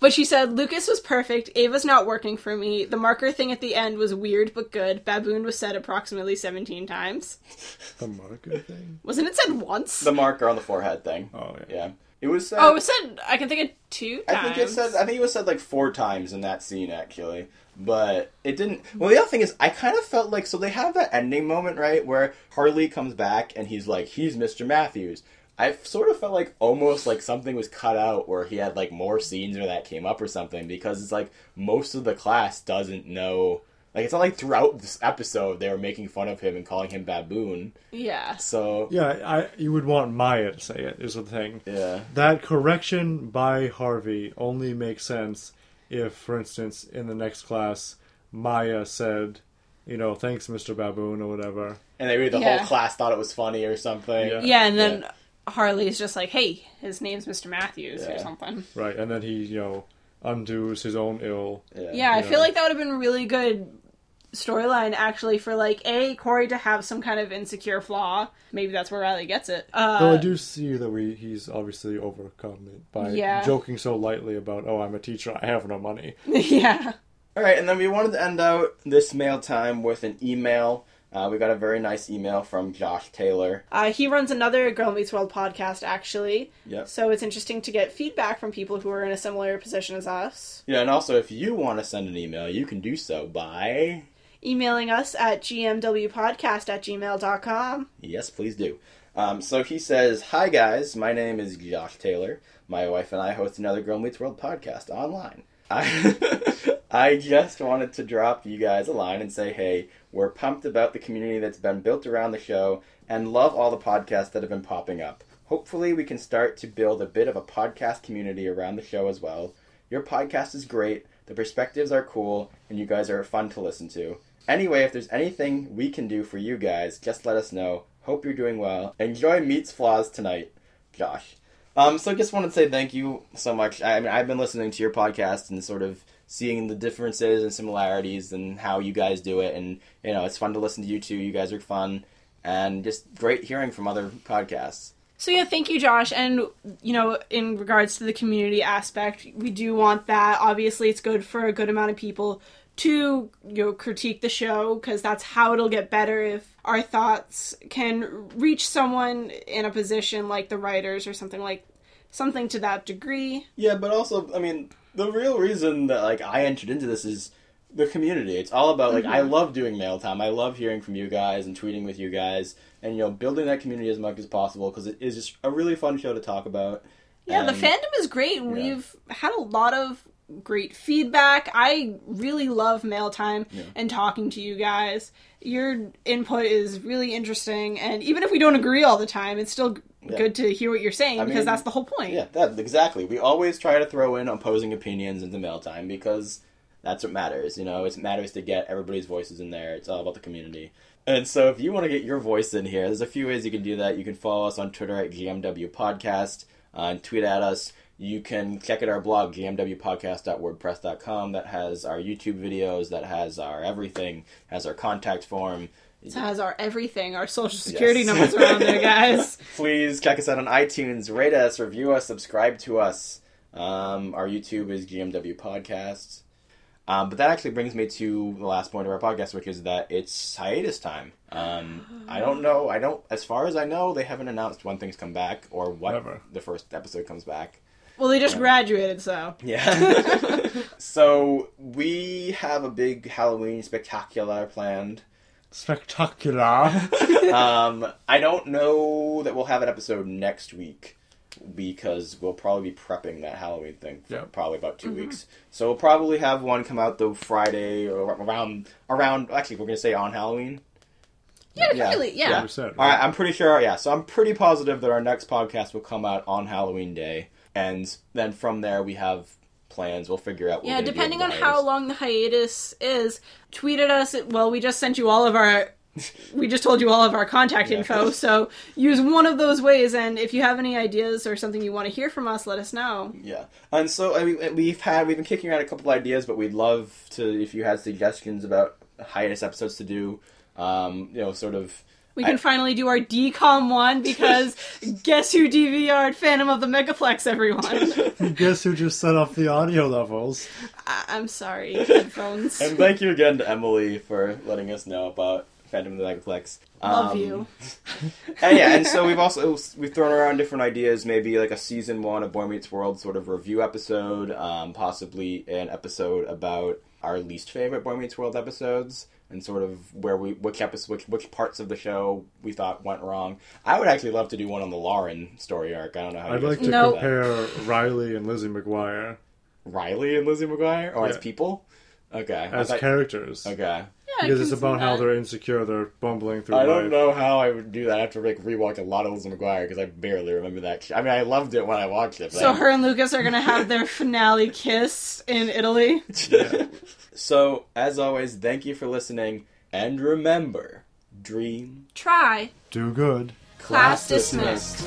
but she said Lucas was perfect. Ava's not working for me. The marker thing at the end was weird but good. Baboon was said approximately 17 times. The marker thing? Wasn't it said once? The marker on the forehead thing. Oh, yeah. Yeah. It was said. oh, it was said. I can think of two times. I think it said. I think it was said like four times in that scene actually, but it didn't. Well, the other thing is, I kind of felt like so they have that ending moment right where Harley comes back and he's like he's Mr. Matthews. I sort of felt like almost like something was cut out where he had like more scenes where that came up or something because it's like most of the class doesn't know. Like it's not like throughout this episode they were making fun of him and calling him baboon. Yeah. So Yeah, I you would want Maya to say it, is the thing. yeah, That correction by Harley only makes sense if, for instance, in the next class, Maya said, you know, thanks, Mr. Baboon, or whatever. and maybe the Yeah. whole class thought it was funny or something. Yeah. Yeah, and then Harley's just like, "Hey, his name's Mr. Matthews" or Yeah. something. Right, and then he, you know, undoes his own ill. Yeah, I feel like that would have been a really good storyline actually for like a Corey to have some kind of insecure flaw. Maybe that's where Riley gets it. Uh, Though I do see that we he's obviously overcome it by Yeah. joking so lightly about, oh, I'm a teacher, I have no money. yeah. All right, and then we wanted to end out this mail time with an email. Uh, we got a very nice email from Josh Taylor. Uh, he runs another Girl Meets World podcast, actually. Yep. So it's interesting to get feedback from people who are in a similar position as us. Yeah, and also if you want to send an email, you can do so by Emailing us at gmwpodcast at gmail.com. Yes, please do. Um, so he says, Hi guys, my name is Josh Taylor. My wife and I host another Girl Meets World podcast online. I, I just wanted to drop you guys a line and say, hey, we're pumped about the community that's been built around the show and love all the podcasts that have been popping up. Hopefully, we can start to build a bit of a podcast community around the show as well. Your podcast is great, the perspectives are cool, and you guys are fun to listen to. Anyway, if there's anything we can do for you guys, just let us know. Hope you're doing well. Enjoy Meets Flaws tonight, Josh. Um, so I just wanted to say thank you so much. I mean, I've been listening to your podcast and sort of seeing the differences and similarities and how you guys do it, and you know, it's fun to listen to you two. You guys are fun, and just great hearing from other podcasts. So yeah, thank you, Josh. And you know, in regards to the community aspect, we do want that. Obviously, it's good for a good amount of people to you know critique the show because that's how it'll get better if our thoughts can reach someone in a position like the writers or something like something to that degree. Yeah, but also, I mean, the real reason that like I entered into this is the community. It's all about like I mm-hmm. love doing mail time. I love hearing from you guys and tweeting with you guys, and you know, building that community as much as possible because it is just a really fun show to talk about. Yeah, the fandom is great, and Yeah. we've had a lot of great feedback. I really love mail time and talking to you guys. Your input is really interesting, and even if we don't agree all the time, it's still Yeah. good to hear what you're saying because mean, that's the whole point. Yeah, that exactly. We always try to throw in opposing opinions into mail time because that's what matters. You know, it matters to get everybody's voices in there. It's all about the community. And so, if you want to get your voice in here, there's a few ways you can do that. You can follow us on Twitter at GMW Podcast uh, and tweet at us. You can check out our blog, gmwpodcast.wordpress.com, that has our YouTube videos, that has our everything, has our contact form. It has our everything, our social security Yes. numbers are on there, guys. Please check us out on iTunes, rate us, review us, subscribe to us. Um, our YouTube is GMW Podcasts. Um, but that actually brings me to the last point of our podcast, which is that it's hiatus time. Um, I don't know. I don't. As far as I know, they haven't announced when things come back or what Never. the first episode comes back. Well, they just graduated, so Yeah. so we have a big Halloween spectacular planned. Spectacular. um, I don't know that we'll have an episode next week because we'll probably be prepping that Halloween thing for Yeah. probably about 2 weeks. So we'll probably have one come out the Friday or around around. Actually, we're gonna say on Halloween. yeah, really, yeah. Yeah. We All right, right? I'm pretty sure. Yeah, so I'm pretty positive that our next podcast will come out on Halloween day, and then from there we have plans. We'll figure out. what Yeah, depending on how long the hiatus is, tweet at us. Well, we just sent you all of our. We just told you all of our contact Yeah. info, so use one of those ways. And if you have any ideas or something you want to hear from us, let us know. Yeah, and so I mean, we've had we've been kicking around a couple ideas, but we'd love to if you had suggestions about hiatus episodes to do. Um, you know, sort of. We can I- finally do our DCOM one because guess who DVR'd Phantom of the Megaplex, everyone? Guess who just set off the audio levels? I- I'm sorry, headphones. And thank you again to Emily for letting us know about Phantom of the Megaplex. Love Um, you. and yeah, and so we've also we've thrown around different ideas, maybe like a season one of Boy Meets World sort of review episode, um, possibly an episode about our least favorite Boy Meets World episodes, and sort of where we which episode, which which parts of the show we thought went wrong. I would actually love to do one on the Lauren story arc. I don't know how I'd you like to No. feel compare Riley and Lizzie McGuire Riley and Lizzie McGuire, or as people. Okay, as thought- characters. okay. Yeah, Because it's about how they're insecure, they're bumbling through I life. don't know how I would do that. I have to like rewatch a lot of Lizzie McGuire because I barely remember that. I mean, I loved it when I watched it. but So I- her and Lucas are gonna have their finale kiss in Italy. so, as always, thank you for listening, and remember, dream Try. Do good. Class dismissed.